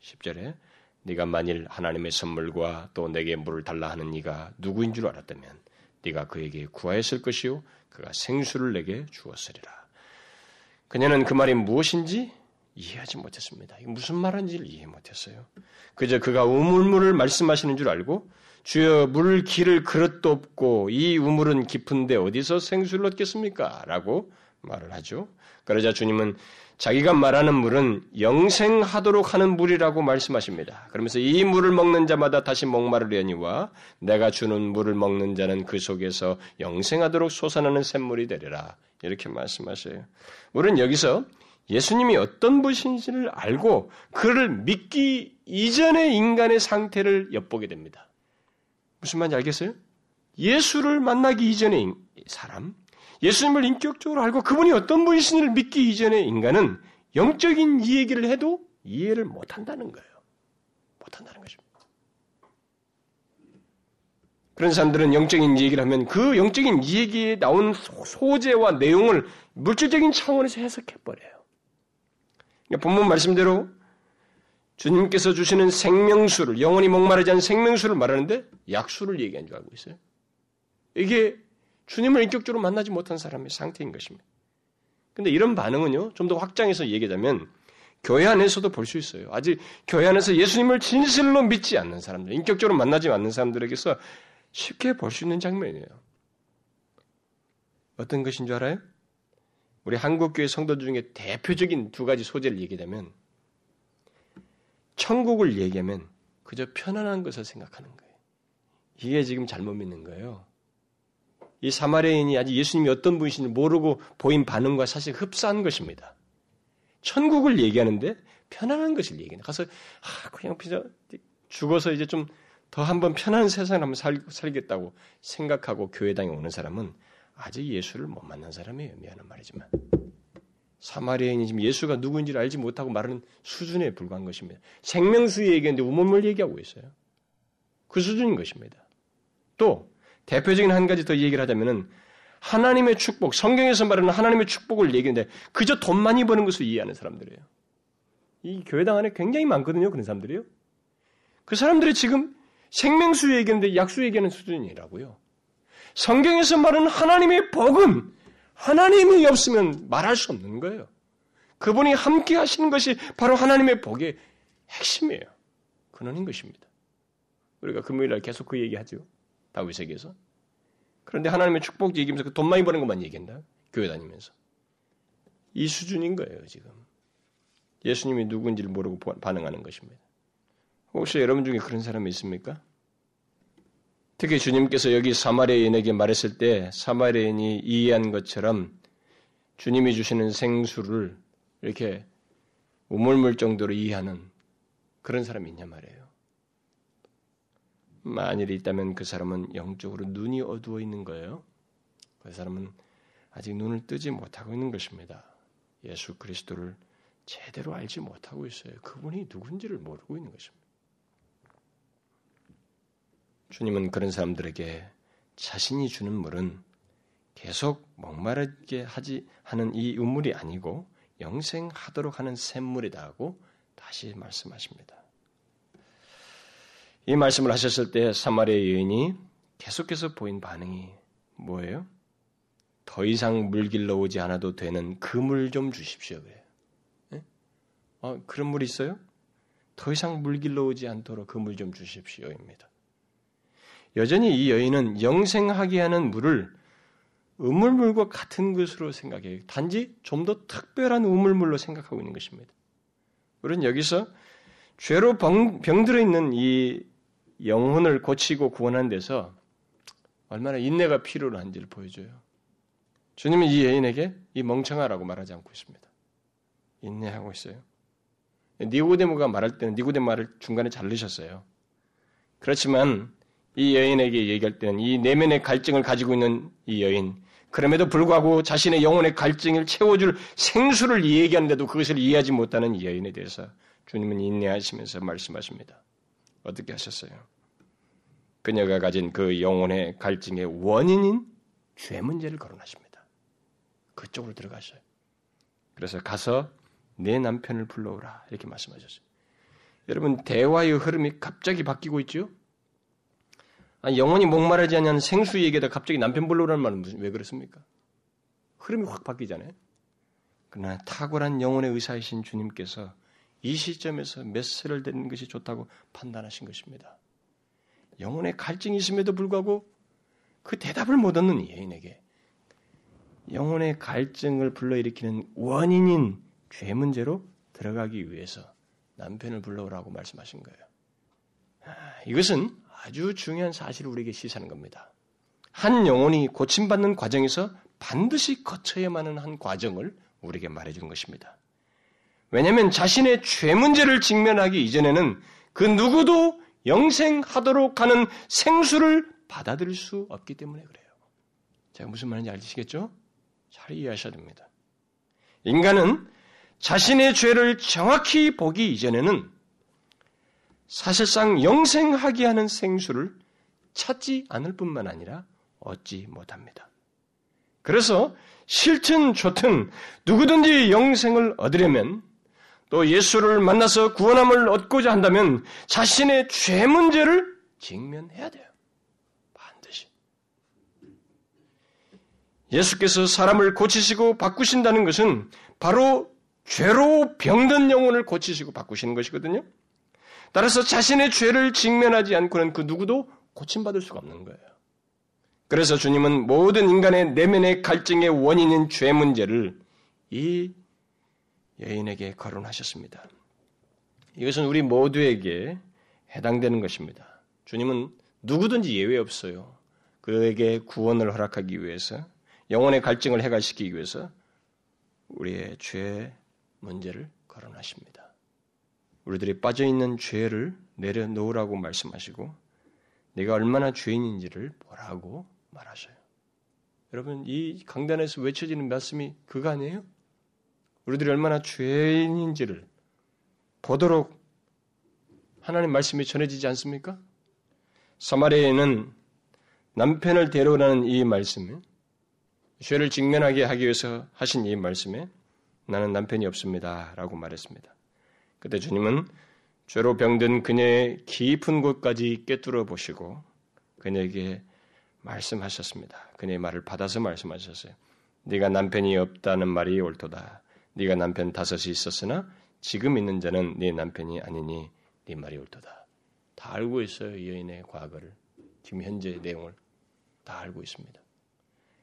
10절에 네가 만일 하나님의 선물과 또 내게 물을 달라 하는 네가 누구인 줄 알았다면 네가 그에게 구하였을 것이요 그가 생수를 내게 주었으리라. 그녀는 그 말이 무엇인지 이해하지 못했습니다. 무슨 말인지를 이해 못했어요. 그저 그가 우물물을 말씀하시는 줄 알고 주여 물 길을 그릇도 없고 이 우물은 깊은데 어디서 생수를 얻겠습니까? 라고 말을 하죠. 그러자 주님은 자기가 말하는 물은 영생하도록 하는 물이라고 말씀하십니다. 그러면서 이 물을 먹는 자마다 다시 목마르려니와 내가 주는 물을 먹는 자는 그 속에서 영생하도록 솟아나는 샘물이 되리라. 이렇게 말씀하셔요. 우리는 여기서 예수님이 어떤 분이신지를 알고 그를 믿기 이전의 인간의 상태를 엿보게 됩니다. 무슨 말인지 알겠어요? 예수를 만나기 이전의 사람, 예수님을 인격적으로 알고 그분이 어떤 분이신지를 믿기 이전의 인간은 영적인 이 얘기를 해도 이해를 못한다는 거예요. 못한다는 것입니다. 그런 사람들은 영적인 얘기를 하면 그 영적인 얘기에 나온 소재와 내용을 물질적인 차원에서 해석해버려요. 그러니까 본문 말씀대로 주님께서 주시는 생명수를, 영원히 목마르지 않은 생명수를 말하는데 약수를 얘기한 줄 알고 있어요. 이게 주님을 인격적으로 만나지 못한 사람의 상태인 것입니다. 근데 이런 반응은요, 좀 더 확장해서 얘기하자면, 교회 안에서도 볼 수 있어요. 아직 교회 안에서 예수님을 진실로 믿지 않는 사람들, 인격적으로 만나지 않는 사람들에게서 쉽게 볼 수 있는 장면이에요. 어떤 것인 줄 알아요? 우리 한국교회 성도 중에 대표적인 두 가지 소재를 얘기하면, 천국을 얘기하면 그저 편안한 것을 생각하는 거예요. 이게 지금 잘못 믿는 거예요. 이 사마리아인이 아직 예수님이 어떤 분이신지 모르고 보인 반응과 사실 흡사한 것입니다. 천국을 얘기하는데 편안한 것을 얘기해. 가서 아, 그냥 죽어서 이제 좀 더 한번 편한 세상을 한번 살, 살겠다고 생각하고 교회당에 오는 사람은 아직 예수를 못 만난 사람이에요. 미안한 말이지만. 사마리아인이 지금 예수가 누구인지를 알지 못하고 말하는 수준에 불과한 것입니다. 생명수 얘기했는데 우물물 얘기하고 있어요. 그 수준인 것입니다. 또 대표적인 한 가지 더 얘기를 하자면은 하나님의 축복, 성경에서 말하는 하나님의 축복을 얘기하는데 그저 돈 많이 버는 것을 이해하는 사람들이에요. 이 교회당 안에 굉장히 많거든요. 그런 사람들이요. 그 사람들이 지금 생명수 얘기하는데 약수 얘기하는 수준이라고요. 성경에서 말하는 하나님의 복은 하나님이 없으면 말할 수 없는 거예요. 그분이 함께 하시는 것이 바로 하나님의 복의 핵심이에요. 근원인 것입니다. 우리가 금요일 날 계속 그 얘기 하죠. 다윗에게서. 그런데 하나님의 축복 얘기하면서 그돈 많이 버는 것만 얘기한다. 교회 다니면서. 이 수준인 거예요, 지금. 예수님이 누군지를 모르고 반응하는 것입니다. 혹시 여러분 중에 그런 사람이 있습니까? 특히 주님께서 여기 사마리아인에게 말했을 때 사마리아인이 이해한 것처럼 주님이 주시는 생수를 이렇게 우물물 정도로 이해하는 그런 사람이 있냐 말이에요. 만일 있다면 그 사람은 영적으로 눈이 어두워 있는 거예요. 그 사람은 아직 눈을 뜨지 못하고 있는 것입니다. 예수 그리스도를 제대로 알지 못하고 있어요. 그분이 누군지를 모르고 있는 것입니다. 주님은 그런 사람들에게 자신이 주는 물은 계속 목마르게 하지 하는 이 우물이 아니고 영생하도록 하는 샘물이다 하고 다시 말씀하십니다. 이 말씀을 하셨을 때 사마리아 여인이 계속해서 보인 반응이 뭐예요? 더 이상 물 길러 오지 않아도 되는 그 물 좀 주십시오. 그래요. 네? 어, 그런 물 있어요? 더 이상 물 길러 오지 않도록 그 물 좀 주십시오입니다. 여전히 이 여인은 영생하게 하는 물을 우물물과 같은 것으로 생각해요. 단지 좀 더 특별한 우물물로 생각하고 있는 것입니다. 우리는 여기서 죄로 병, 병들어 있는 이 영혼을 고치고 구원하는 데서 얼마나 인내가 필요로 한지를 보여줘요. 주님은 이 여인에게 이 멍청하라고 말하지 않고 있습니다. 인내하고 있어요. 니고데모가 말할 때는 니고데모 말을 중간에 잘 넣으셨어요. 그렇지만 이 여인에게 얘기할 때는 이 내면의 갈증을 가지고 있는 이 여인, 그럼에도 불구하고 자신의 영혼의 갈증을 채워줄 생수를 얘기하는데도 그것을 이해하지 못하는 이 여인에 대해서 주님은 인내하시면서 말씀하십니다. 어떻게 하셨어요? 그녀가 가진 그 영혼의 갈증의 원인인 죄 문제를 거론하십니다. 그쪽으로 들어가셔요. 그래서 가서 내 남편을 불러오라 이렇게 말씀하셨어요. 여러분 대화의 흐름이 갑자기 바뀌고 있죠? 아니, 영혼이 목마르지 않는 생수 얘기에다 갑자기 남편 불러오라는 말은 무슨 왜 그렇습니까? 흐름이 확 바뀌잖아요. 그러나 탁월한 영혼의 의사이신 주님께서 이 시점에서 메스를 대는 것이 좋다고 판단하신 것입니다. 영혼의 갈증이 있음에도 불구하고 그 대답을 못 얻는 이 여인에게 영혼의 갈증을 불러일으키는 원인인 죄 문제로 들어가기 위해서 남편을 불러오라고 말씀하신 거예요. 아, 이것은 아주 중요한 사실을 우리에게 시사하는 겁니다. 한 영혼이 고침받는 과정에서 반드시 거쳐야만 하는 한 과정을 우리에게 말해주는 것입니다. 왜냐하면 자신의 죄 문제를 직면하기 이전에는 그 누구도 영생하도록 하는 생수를 받아들일 수 없기 때문에 그래요. 제가 무슨 말인지 알시겠죠? 잘 이해하셔야 됩니다. 인간은 자신의 죄를 정확히 보기 이전에는 사실상 영생하게 하는 생수를 찾지 않을 뿐만 아니라 얻지 못합니다. 그래서 싫든 좋든 누구든지 영생을 얻으려면 또 예수를 만나서 구원함을 얻고자 한다면 자신의 죄 문제를 직면해야 돼요. 반드시. 예수께서 사람을 고치시고 바꾸신다는 것은 바로 죄로 병든 영혼을 고치시고 바꾸시는 것이거든요. 따라서 자신의 죄를 직면하지 않고는 그 누구도 고침받을 수가 없는 거예요. 그래서 주님은 모든 인간의 내면의 갈증의 원인인 죄 문제를 이 여인에게 거론하셨습니다. 이것은 우리 모두에게 해당되는 것입니다. 주님은 누구든지 예외 없어요. 그에게 구원을 허락하기 위해서 영혼의 갈증을 해결시키기 위해서 우리의 죄 문제를 거론하십니다. 우리들이 빠져 있는 죄를 내려놓으라고 말씀하시고 내가 얼마나 죄인인지를 보라고 말하셔요. 여러분 이 강단에서 외쳐지는 말씀이 그거 아니에요? 우리들이 얼마나 죄인인지를 보도록 하나님 말씀이 전해지지 않습니까? 사마리아에는 남편을 데려오라는 이 말씀에 죄를 직면하게 하기 위해서 하신 이 말씀에 나는 남편이 없습니다. 라고 말했습니다. 그때 주님은 죄로 병든 그녀의 깊은 곳까지 꿰뚫어 보시고 그녀에게 말씀하셨습니다. 그녀의 말을 받아서 말씀하셨어요. 네가 남편이 없다는 말이 옳도다. 네가 남편 다섯이 있었으나 지금 있는 자는 네 남편이 아니니 네 말이 옳도다. 다 알고 있어요. 이 여인의 과거를. 지금 현재의 내용을 다 알고 있습니다.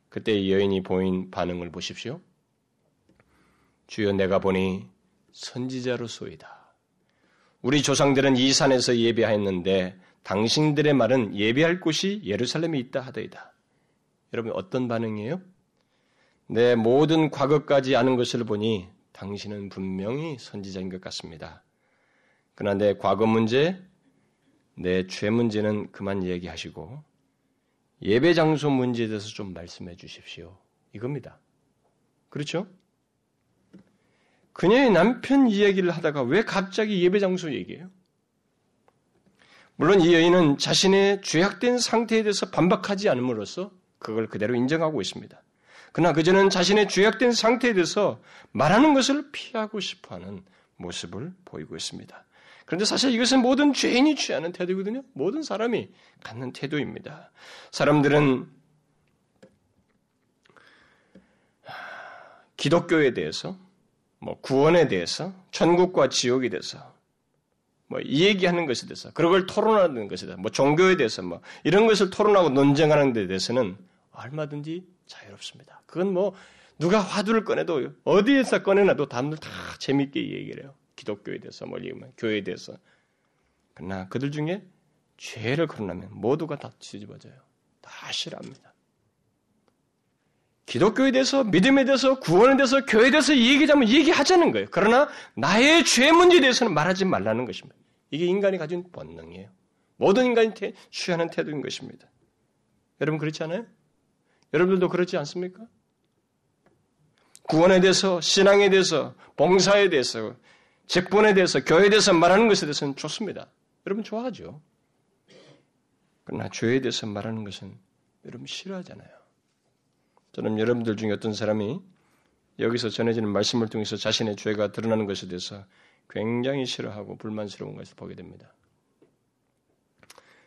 그때 이 여인이 보인 반응을 보십시오. 주여 내가 보니 선지자로 소이다. 우리 조상들은 이 산에서 예배하였는데 당신들의 말은 예배할 곳이 예루살렘에 있다 하더이다. 여러분 어떤 반응이에요? 내 모든 과거까지 아는 것을 보니 당신은 분명히 선지자인 것 같습니다. 그러나 내 과거 문제, 내 죄 문제는 그만 얘기하시고 예배 장소 문제에 대해서 좀 말씀해 주십시오. 이겁니다. 그렇죠? 그녀의 남편 이야기를 하다가 왜 갑자기 예배 장소 얘기해요? 물론 이 여인은 자신의 죄악된 상태에 대해서 반박하지 않음으로써 그걸 그대로 인정하고 있습니다. 그러나 그저는 자신의 죄악된 상태에 대해서 말하는 것을 피하고 싶어하는 모습을 보이고 있습니다. 그런데 사실 이것은 모든 죄인이 취하는 태도거든요. 모든 사람이 갖는 태도입니다. 사람들은 기독교에 대해서, 뭐 구원에 대해서, 천국과 지옥에 대해서, 뭐 이 얘기하는 것에 대해서, 그런 걸 토론하는 것에 대해서, 뭐 종교에 대해서, 뭐 이런 것을 토론하고 논쟁하는 데 대해서는 얼마든지 자유롭습니다. 그건 뭐 누가 화두를 꺼내도 어디에서 꺼내놔도 다들 다 재밌게 얘기를 해요. 기독교에 대해서 뭐 교회에 대해서. 그러나 그들 중에 죄를 거론하면 모두가 다 뒤집어져요. 다 싫어합니다. 기독교에 대해서, 믿음에 대해서, 구원에 대해서, 교회에 대해서 얘기하자면 얘기하자는 거예요. 그러나 나의 죄 문제에 대해서는 말하지 말라는 것입니다. 이게 인간이 가진 본능이에요. 모든 인간이 취하는 태도인 것입니다. 여러분 그렇지 않아요? 여러분들도 그렇지 않습니까? 구원에 대해서, 신앙에 대해서, 봉사에 대해서, 직분에 대해서, 교회에 대해서 말하는 것에 대해서는 좋습니다. 여러분 좋아하죠? 그러나 죄에 대해서 말하는 것은 여러분 싫어하잖아요. 저는 여러분들 중에 어떤 사람이 여기서 전해지는 말씀을 통해서 자신의 죄가 드러나는 것에 대해서 굉장히 싫어하고 불만스러운 것을 보게 됩니다.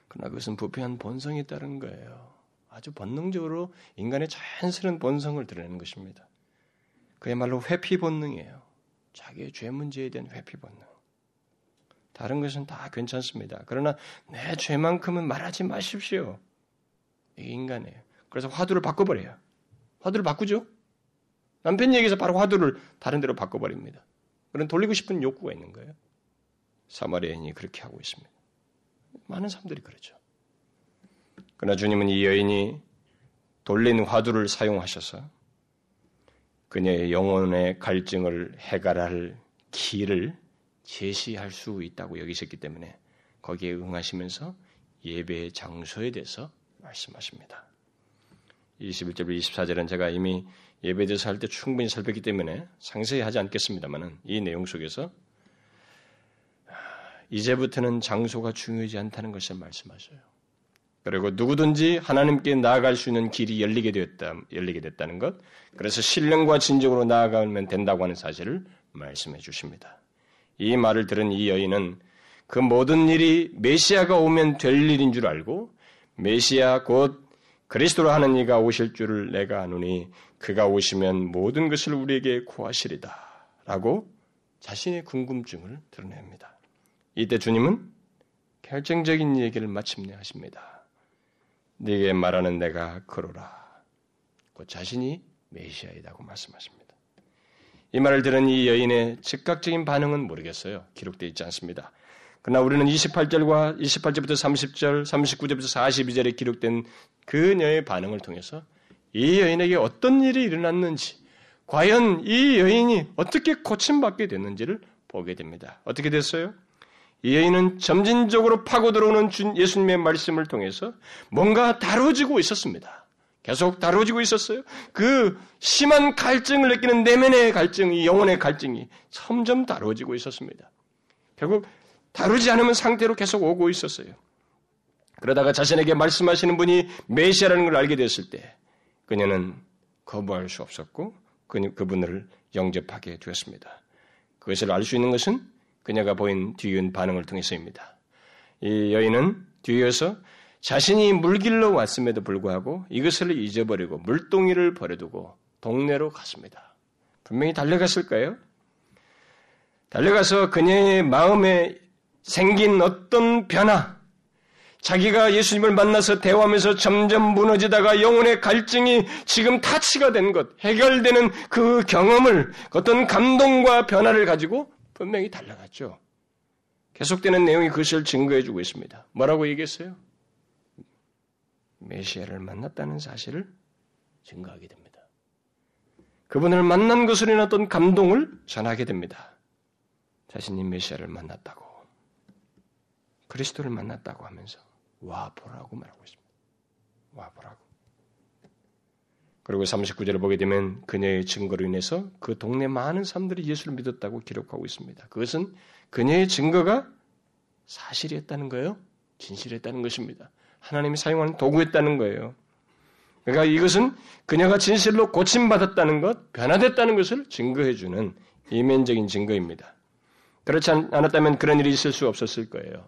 그러나 그것은 부패한 본성에 따른 거예요. 아주 본능적으로 인간의 자연스러운 본성을 드러내는 것입니다. 그야말로 회피 본능이에요. 자기의 죄 문제에 대한 회피 본능. 다른 것은 다 괜찮습니다. 그러나 내 죄만큼은 말하지 마십시오. 이게 인간이에요. 그래서 화두를 바꿔버려요. 화두를 바꾸죠? 남편 얘기에서 바로 화두를 다른 데로 바꿔버립니다. 그런 돌리고 싶은 욕구가 있는 거예요. 사마리아인이 그렇게 하고 있습니다. 많은 사람들이 그렇죠. 그러나 주님은 이 여인이 돌린 화두를 사용하셔서 그녀의 영혼의 갈증을 해결할 길을 제시할 수 있다고 여기셨기 때문에 거기에 응하시면서 예배의 장소에 대해서 말씀하십니다. 21절, 24절은 제가 이미 예배에 대해서 할 때 충분히 살폈기 때문에 상세히 하지 않겠습니다만 이 내용 속에서 이제부터는 장소가 중요하지 않다는 것을 말씀하셔요. 그리고 누구든지 하나님께 나아갈 수 있는 길이 열리게 되었다, 열리게 됐다는 것, 그래서 신령과 진정으로 나아가면 된다고 하는 사실을 말씀해 주십니다. 이 말을 들은 이 여인은 그 모든 일이 메시아가 오면 될 일인 줄 알고 메시아 곧 그리스도로 하는 이가 오실 줄을 내가 아노니 그가 오시면 모든 것을 우리에게 구하시리다. 라고 자신의 궁금증을 드러냅니다. 이때 주님은 결정적인 얘기를 마침내 하십니다. 네게 말하는 내가 그로라. 곧 자신이 메시아이다고 말씀하십니다. 이 말을 들은 이 여인의 즉각적인 반응은 모르겠어요. 기록되어 있지 않습니다. 그러나 우리는 28절과 28절부터 30절, 39절부터 42절에 기록된 그녀의 반응을 통해서 이 여인에게 어떤 일이 일어났는지, 과연 이 여인이 어떻게 고침받게 됐는지를 보게 됩니다. 어떻게 됐어요? 이 여인은 점진적으로 파고 들어오는 예수님의 말씀을 통해서 뭔가 다뤄지고 있었습니다. 계속 다뤄지고 있었어요. 그 심한 갈증을 느끼는 내면의 갈증이, 영혼의 갈증이 점점 다뤄지고 있었습니다. 결국 다루지 않으면 상태로 계속 오고 있었어요. 그러다가 자신에게 말씀하시는 분이 메시아라는 걸 알게 됐을 때 그녀는 거부할 수 없었고 그분을 영접하게 되었습니다. 그것을 알 수 있는 것은 그녀가 보인 뒤은 반응을 통해서입니다. 이 여인은 뒤에서 자신이 물길로 왔음에도 불구하고 이것을 잊어버리고 물동이를 버려두고 동네로 갔습니다. 분명히 달려갔을까요? 달려가서 그녀의 마음에 생긴 어떤 변화, 자기가 예수님을 만나서 대화하면서 점점 무너지다가 영혼의 갈증이 지금 타치가 된 것, 해결되는 그 경험을 어떤 감동과 변화를 가지고 분명히 달라갔죠. 계속되는 내용이 그것을 증거해주고 있습니다. 뭐라고 얘기했어요? 메시아를 만났다는 사실을 증거하게 됩니다. 그분을 만난 것으로 어떤 감동을 전하게 됩니다. 자신이 메시아를 만났다고, 그리스도를 만났다고 하면서 와 보라고 말하고 있습니다. 와 보라고. 그리고 39절을 보게 되면 그녀의 증거로 인해서 그 동네 많은 사람들이 예수를 믿었다고 기록하고 있습니다. 그것은 그녀의 증거가 사실이었다는 거예요. 진실했다는 것입니다. 하나님이 사용하는 도구였다는 거예요. 그러니까 이것은 그녀가 진실로 고침받았다는 것, 변화됐다는 것을 증거해주는 이면적인 증거입니다. 그렇지 않았다면 그런 일이 있을 수 없었을 거예요.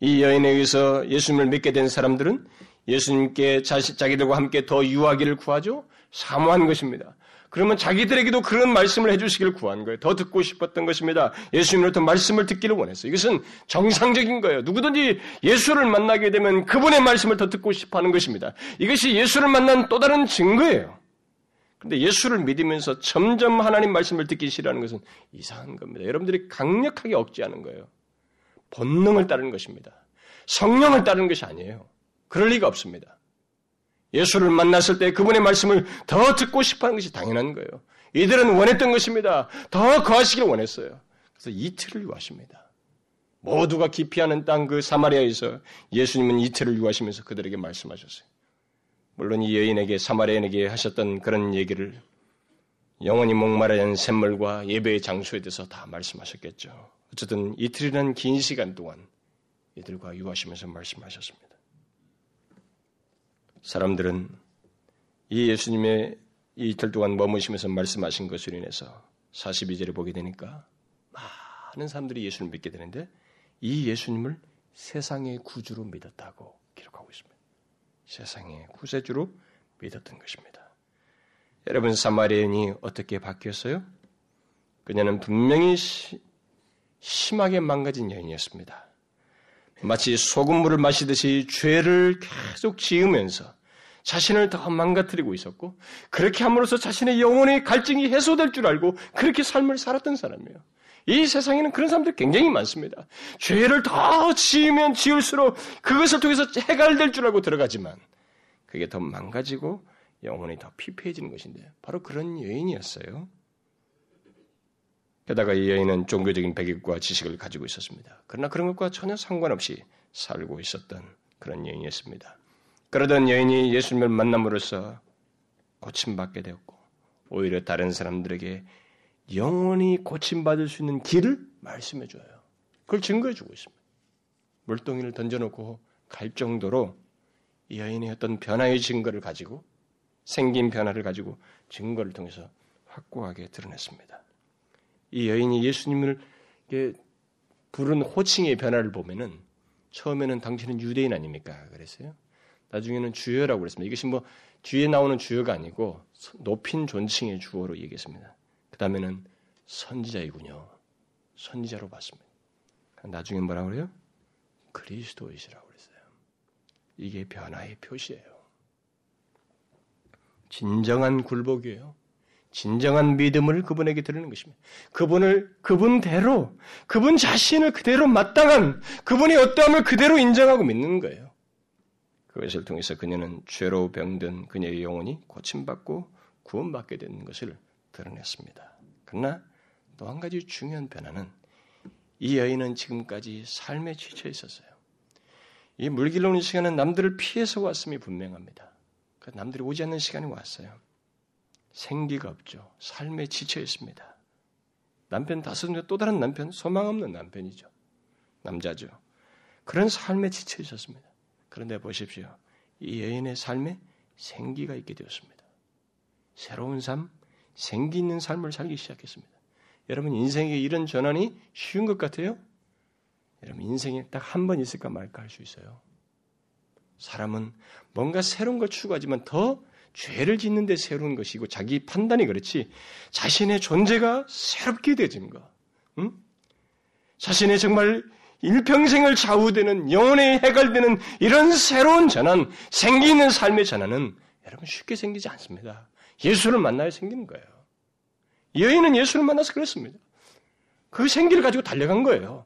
이 여인에 의해서 예수님을 믿게 된 사람들은 예수님께 자시, 자기들과 함께 더 유하기를 구하죠? 사모한 것입니다. 그러면 자기들에게도 그런 말씀을 해주시기를 구한 거예요. 더 듣고 싶었던 것입니다. 예수님으로부터 말씀을 듣기를 원했어요. 이것은 정상적인 거예요. 누구든지 예수를 만나게 되면 그분의 말씀을 더 듣고 싶어 하는 것입니다. 이것이 예수를 만난 또 다른 증거예요. 근데 예수를 믿으면서 점점 하나님 말씀을 듣기 싫어하는 것은 이상한 겁니다. 여러분들이 강력하게 억제하는 거예요. 본능을 따르는 것입니다. 성령을 따르는 것이 아니에요. 그럴 리가 없습니다. 예수를 만났을 때 그분의 말씀을 더 듣고 싶어 하는 것이 당연한 거예요. 이들은 원했던 것입니다. 더 거하시길 원했어요. 그래서 이틀을 유하십니다. 모두가 기피하는 땅 그 사마리아에서 예수님은 이틀을 유하시면서 그들에게 말씀하셨어요. 물론 이 여인에게 사마리아인에게 하셨던 그런 얘기를 영원히 목마른 샘물과 예배의 장소에 대해서 다 말씀하셨겠죠. 어쨌든 이틀이라는 긴 시간 동안 이들과 유하시면서 말씀하셨습니다. 사람들은 이 예수님의 이 이틀 동안 머무시면서 말씀하신 것으로 인해서 42절에 보게 되니까 많은 사람들이 예수를 믿게 되는데 이 예수님을 세상의 구주로 믿었다고 기록하고 있습니다. 세상의 구세주로 믿었던 것입니다. 여러분 사마리아인이 어떻게 바뀌었어요? 그녀는 분명히 심하게 망가진 여인이었습니다. 마치 소금물을 마시듯이 죄를 계속 지으면서 자신을 더 망가뜨리고 있었고 그렇게 함으로써 자신의 영혼의 갈증이 해소될 줄 알고 그렇게 삶을 살았던 사람이에요. 이 세상에는 그런 사람들 굉장히 많습니다. 죄를 더 지으면 지을수록 그것을 통해서 해갈될 줄 알고 들어가지만 그게 더 망가지고 영혼이 더 피폐해지는 것인데 바로 그런 여인이었어요. 게다가 이 여인은 종교적인 배경과 지식을 가지고 있었습니다. 그러나 그런 것과 전혀 상관없이 살고 있었던 그런 여인이었습니다. 그러던 여인이 예수님을 만남으로써 고침받게 되었고 오히려 다른 사람들에게 영원히 고침받을 수 있는 길을 말씀해 줘요. 그걸 증거해 주고 있습니다. 물동이를 던져놓고 갈 정도로 이 여인의 어떤 변화의 증거를 가지고 생긴 변화를 가지고 증거를 통해서 확고하게 드러냈습니다. 이 여인이 예수님을 부른 호칭의 변화를 보면은 처음에는 당신은 유대인 아닙니까? 그랬어요. 나중에는 주여라고 그랬습니다. 이것이 뭐 뒤에 나오는 주여가 아니고 높인 존칭의 주어로 얘기했습니다. 그 다음에는 선지자이군요. 선지자로 봤습니다. 나중에 뭐라고 그래요? 그리스도이시라고 그랬어요. 이게 변화의 표시예요. 진정한 굴복이에요. 진정한 믿음을 그분에게 드리는 것입니다. 그분을 그분대로 그분 자신을 그대로 마땅한 그분의 어떠함을 그대로 인정하고 믿는 거예요. 그것을 통해서 그녀는 죄로 병든 그녀의 영혼이 고침받고 구원받게 되는 것을 드러냈습니다. 그러나 또 한 가지 중요한 변화는 이 여인은 지금까지 삶에 지쳐 있었어요. 이 물길로 오는 시간은 남들을 피해서 왔음이 분명합니다. 그러니까 남들이 오지 않는 시간이 왔어요. 생기가 없죠. 삶에 지쳐 있습니다. 남편 다섯인데 또 다른 남편, 소망 없는 남편이죠. 남자죠. 그런 삶에 지쳐 있었습니다. 그런데 보십시오. 이 여인의 삶에 생기가 있게 되었습니다. 새로운 삶, 생기 있는 삶을 살기 시작했습니다. 여러분 인생에 이런 전환이 쉬운 것 같아요? 여러분 인생에 딱 한 번 있을까 말까 할 수 있어요. 사람은 뭔가 새로운 걸 추구하지만 더 죄를 짓는 데 새로운 것이고 자기 판단이 그렇지 자신의 존재가 새롭게 되어진 거. 응? 자신의 정말 일평생을 좌우되는 영혼에 해갈되는 이런 새로운 전환, 생기 있는 삶의 전환은 여러분 쉽게 생기지 않습니다. 예수를 만나야 생기는 거예요. 여인은 예수를 만나서 그랬습니다. 그 생기를 가지고 달려간 거예요.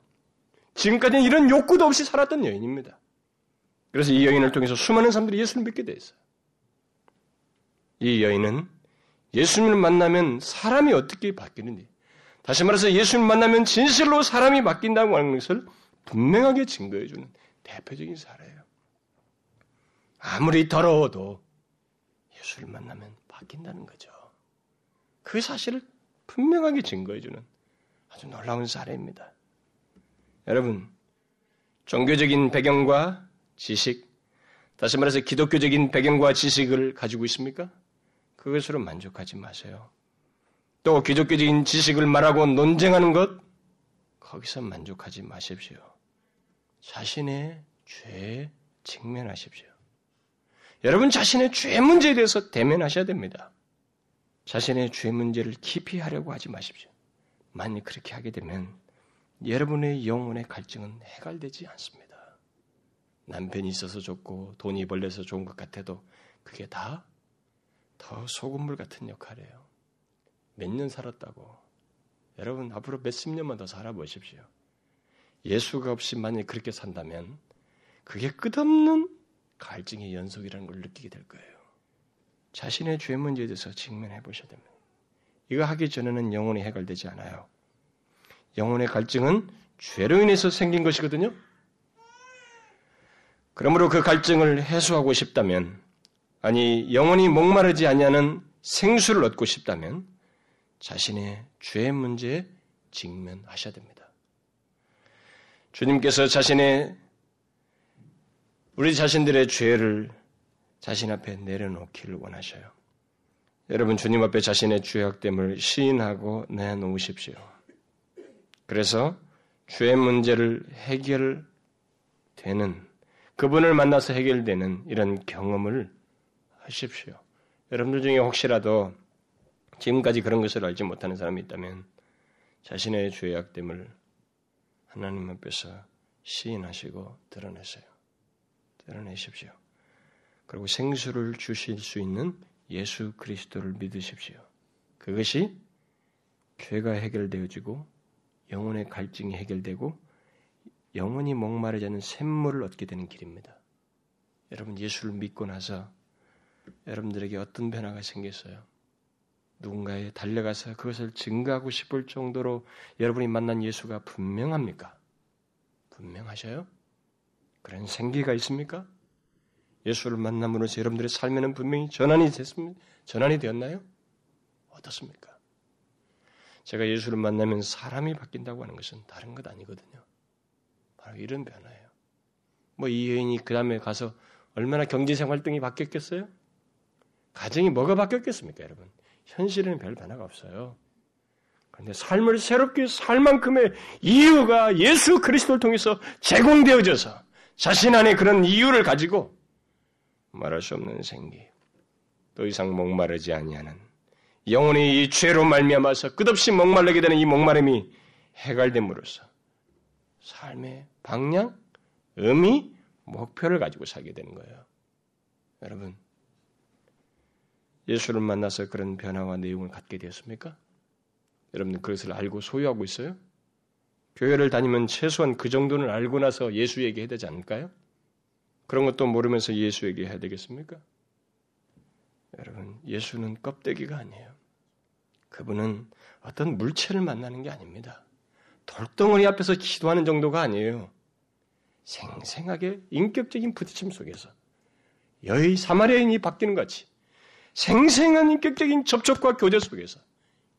지금까지는 이런 욕구도 없이 살았던 여인입니다. 그래서 이 여인을 통해서 수많은 사람들이 예수를 믿게 돼 있어요. 이 여인은 예수님을 만나면 사람이 어떻게 바뀌는지, 다시 말해서 예수님을 만나면 진실로 사람이 바뀐다고 하는 것을 분명하게 증거해주는 대표적인 사례예요. 아무리 더러워도 예수를 만나면 바뀐다는 거죠. 그 사실을 분명하게 증거해주는 아주 놀라운 사례입니다. 여러분, 종교적인 배경과 지식, 다시 말해서 기독교적인 배경과 지식을 가지고 있습니까? 그것으로 만족하지 마세요. 또 기독교적인 지식을 말하고 논쟁하는 것, 거기서 만족하지 마십시오. 자신의 죄에 직면하십시오. 여러분 자신의 죄 문제에 대해서 대면하셔야 됩니다. 자신의 죄 문제를 깊이 하려고 하지 마십시오. 만약 그렇게 하게 되면 여러분의 영혼의 갈증은 해갈되지 않습니다. 남편이 있어서 좋고 돈이 벌려서 좋은 것 같아도 그게 다 더 소금물 같은 역할이에요. 몇 년 살았다고. 여러분 앞으로 몇십 년만 더 살아보십시오. 예수가 없이 만약 그렇게 산다면 그게 끝없는 갈증의 연속이라는 걸 느끼게 될 거예요. 자신의 죄 문제에 대해서 직면해 보셔야 됩니다. 이거 하기 전에는 영혼이 해결되지 않아요. 영혼의 갈증은 죄로 인해서 생긴 것이거든요. 그러므로 그 갈증을 해소하고 싶다면, 아니 영혼이 목마르지 아니하는 생수를 얻고 싶다면 자신의 죄 문제에 직면하셔야 됩니다. 주님께서 자신의 우리 자신들의 죄를 자신 앞에 내려놓기를 원하셔요. 여러분 주님 앞에 자신의 죄악됨을 시인하고 내놓으십시오. 그래서 죄 문제를 해결되는 그분을 만나서 해결되는 이런 경험을 하십시오. 여러분들 중에 혹시라도 지금까지 그런 것을 알지 못하는 사람이 있다면 자신의 죄악됨을 하나님 앞에서 시인하시고 드러내세요. 드러내십시오. 그리고 생수를 주실 수 있는 예수 그리스도를 믿으십시오. 그것이 죄가 해결되어지고 영혼의 갈증이 해결되고 영원히 목마르지 않은 샘물을 얻게 되는 길입니다. 여러분 예수를 믿고 나서 여러분들에게 어떤 변화가 생겼어요? 누군가에 달려가서 그것을 증가하고 싶을 정도로 여러분이 만난 예수가 분명합니까? 분명하셔요? 그런 생기가 있습니까? 예수를 만남으로써 여러분들의 삶에는 분명히 전환이 됐습니다. 전환이 되었나요? 어떻습니까? 제가 예수를 만나면 사람이 바뀐다고 하는 것은 다른 것 아니거든요. 바로 이런 변화예요. 뭐 이 여인이 그 다음에 가서 얼마나 경제생 활동이 바뀌었겠어요? 가정이 뭐가 바뀌었겠습니까, 여러분? 현실에는 별 변화가 없어요. 그런데 삶을 새롭게 살 만큼의 이유가 예수 그리스도를 통해서 제공되어져서 자신 안에 그런 이유를 가지고 말할 수 없는 생기, 더 이상 목마르지 아니하는 영혼이 이 죄로 말미암아서 끝없이 목마르게 되는 이 목마름이 해갈됨으로써 삶의 방향, 의미, 목표를 가지고 살게 되는 거예요. 여러분, 예수를 만나서 그런 변화와 내용을 갖게 되었습니까? 여러분 그것을 알고 소유하고 있어요? 교회를 다니면 최소한 그 정도는 알고 나서 예수 얘기해야 되지 않을까요? 그런 것도 모르면서 예수 얘기해야 되겠습니까? 여러분, 예수는 껍데기가 아니에요. 그분은 어떤 물체를 만나는 게 아닙니다. 돌덩어리 앞에서 기도하는 정도가 아니에요. 생생하게 인격적인 부딪힘 속에서 여의 사마리아인이 바뀌는 같이 생생한 인격적인 접촉과 교제 속에서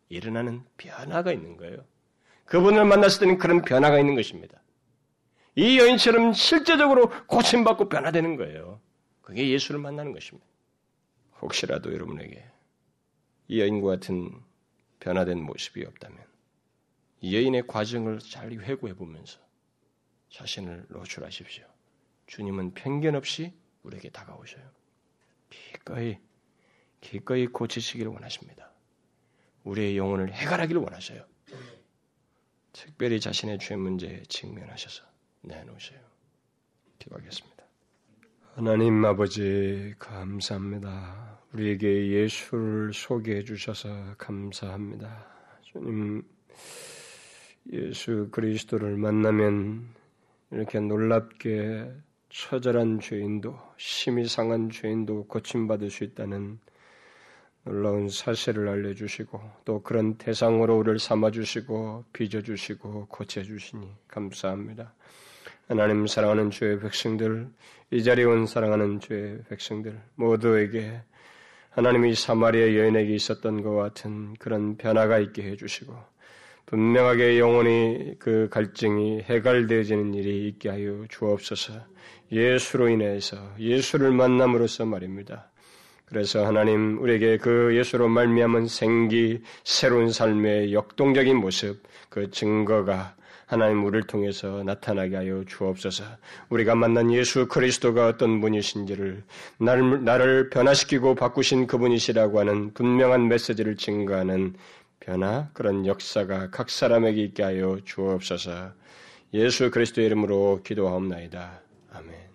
일어나는 변화가 있는 거예요. 그분을 만났을 때는 그런 변화가 있는 것입니다. 이 여인처럼 실제적으로 고침받고 변화되는 거예요. 그게 예수를 만나는 것입니다. 혹시라도 여러분에게 이 여인과 같은 변화된 모습이 없다면 이 여인의 과정을 잘 회고해 보면서 자신을 노출하십시오. 주님은 편견 없이 우리에게 다가오셔요. 기꺼이 기꺼이 고치시기를 원하십니다. 우리의 영혼을 해결하기를 원하셔요. 특별히 자신의 죄 문제에 직면하셔서 내놓으세요. 기도하겠습니다. 하나님 아버지 감사합니다. 우리에게 예수를 소개해 주셔서 감사합니다. 주님 예수 그리스도를 만나면 이렇게 놀랍게 처절한 죄인도 심히 상한 죄인도 고침받을 수 있다는 놀라운 사실을 알려주시고 또 그런 대상으로 우리를 삼아주시고 빚어주시고 고쳐주시니 감사합니다. 하나님 사랑하는 주의 백성들, 이 자리에 온 사랑하는 주의 백성들 모두에게 하나님이 사마리아 여인에게 있었던 것 같은 그런 변화가 있게 해주시고 분명하게 영혼이 그 갈증이 해갈되어지는 일이 있게 하여 주옵소서 예수로 인해서 예수를 만남으로써 말입니다. 그래서 하나님 우리에게 그 예수로 말미암은 생기 새로운 삶의 역동적인 모습 그 증거가 하나님 우리를 통해서 나타나게 하여 주옵소서. 우리가 만난 예수 그리스도가 어떤 분이신지를 나를, 나를 변화시키고 바꾸신 그분이시라고 하는 분명한 메시지를 증거하는 변화 그런 역사가 각 사람에게 있게 하여 주옵소서. 예수 그리스도의 이름으로 기도하옵나이다. 아멘.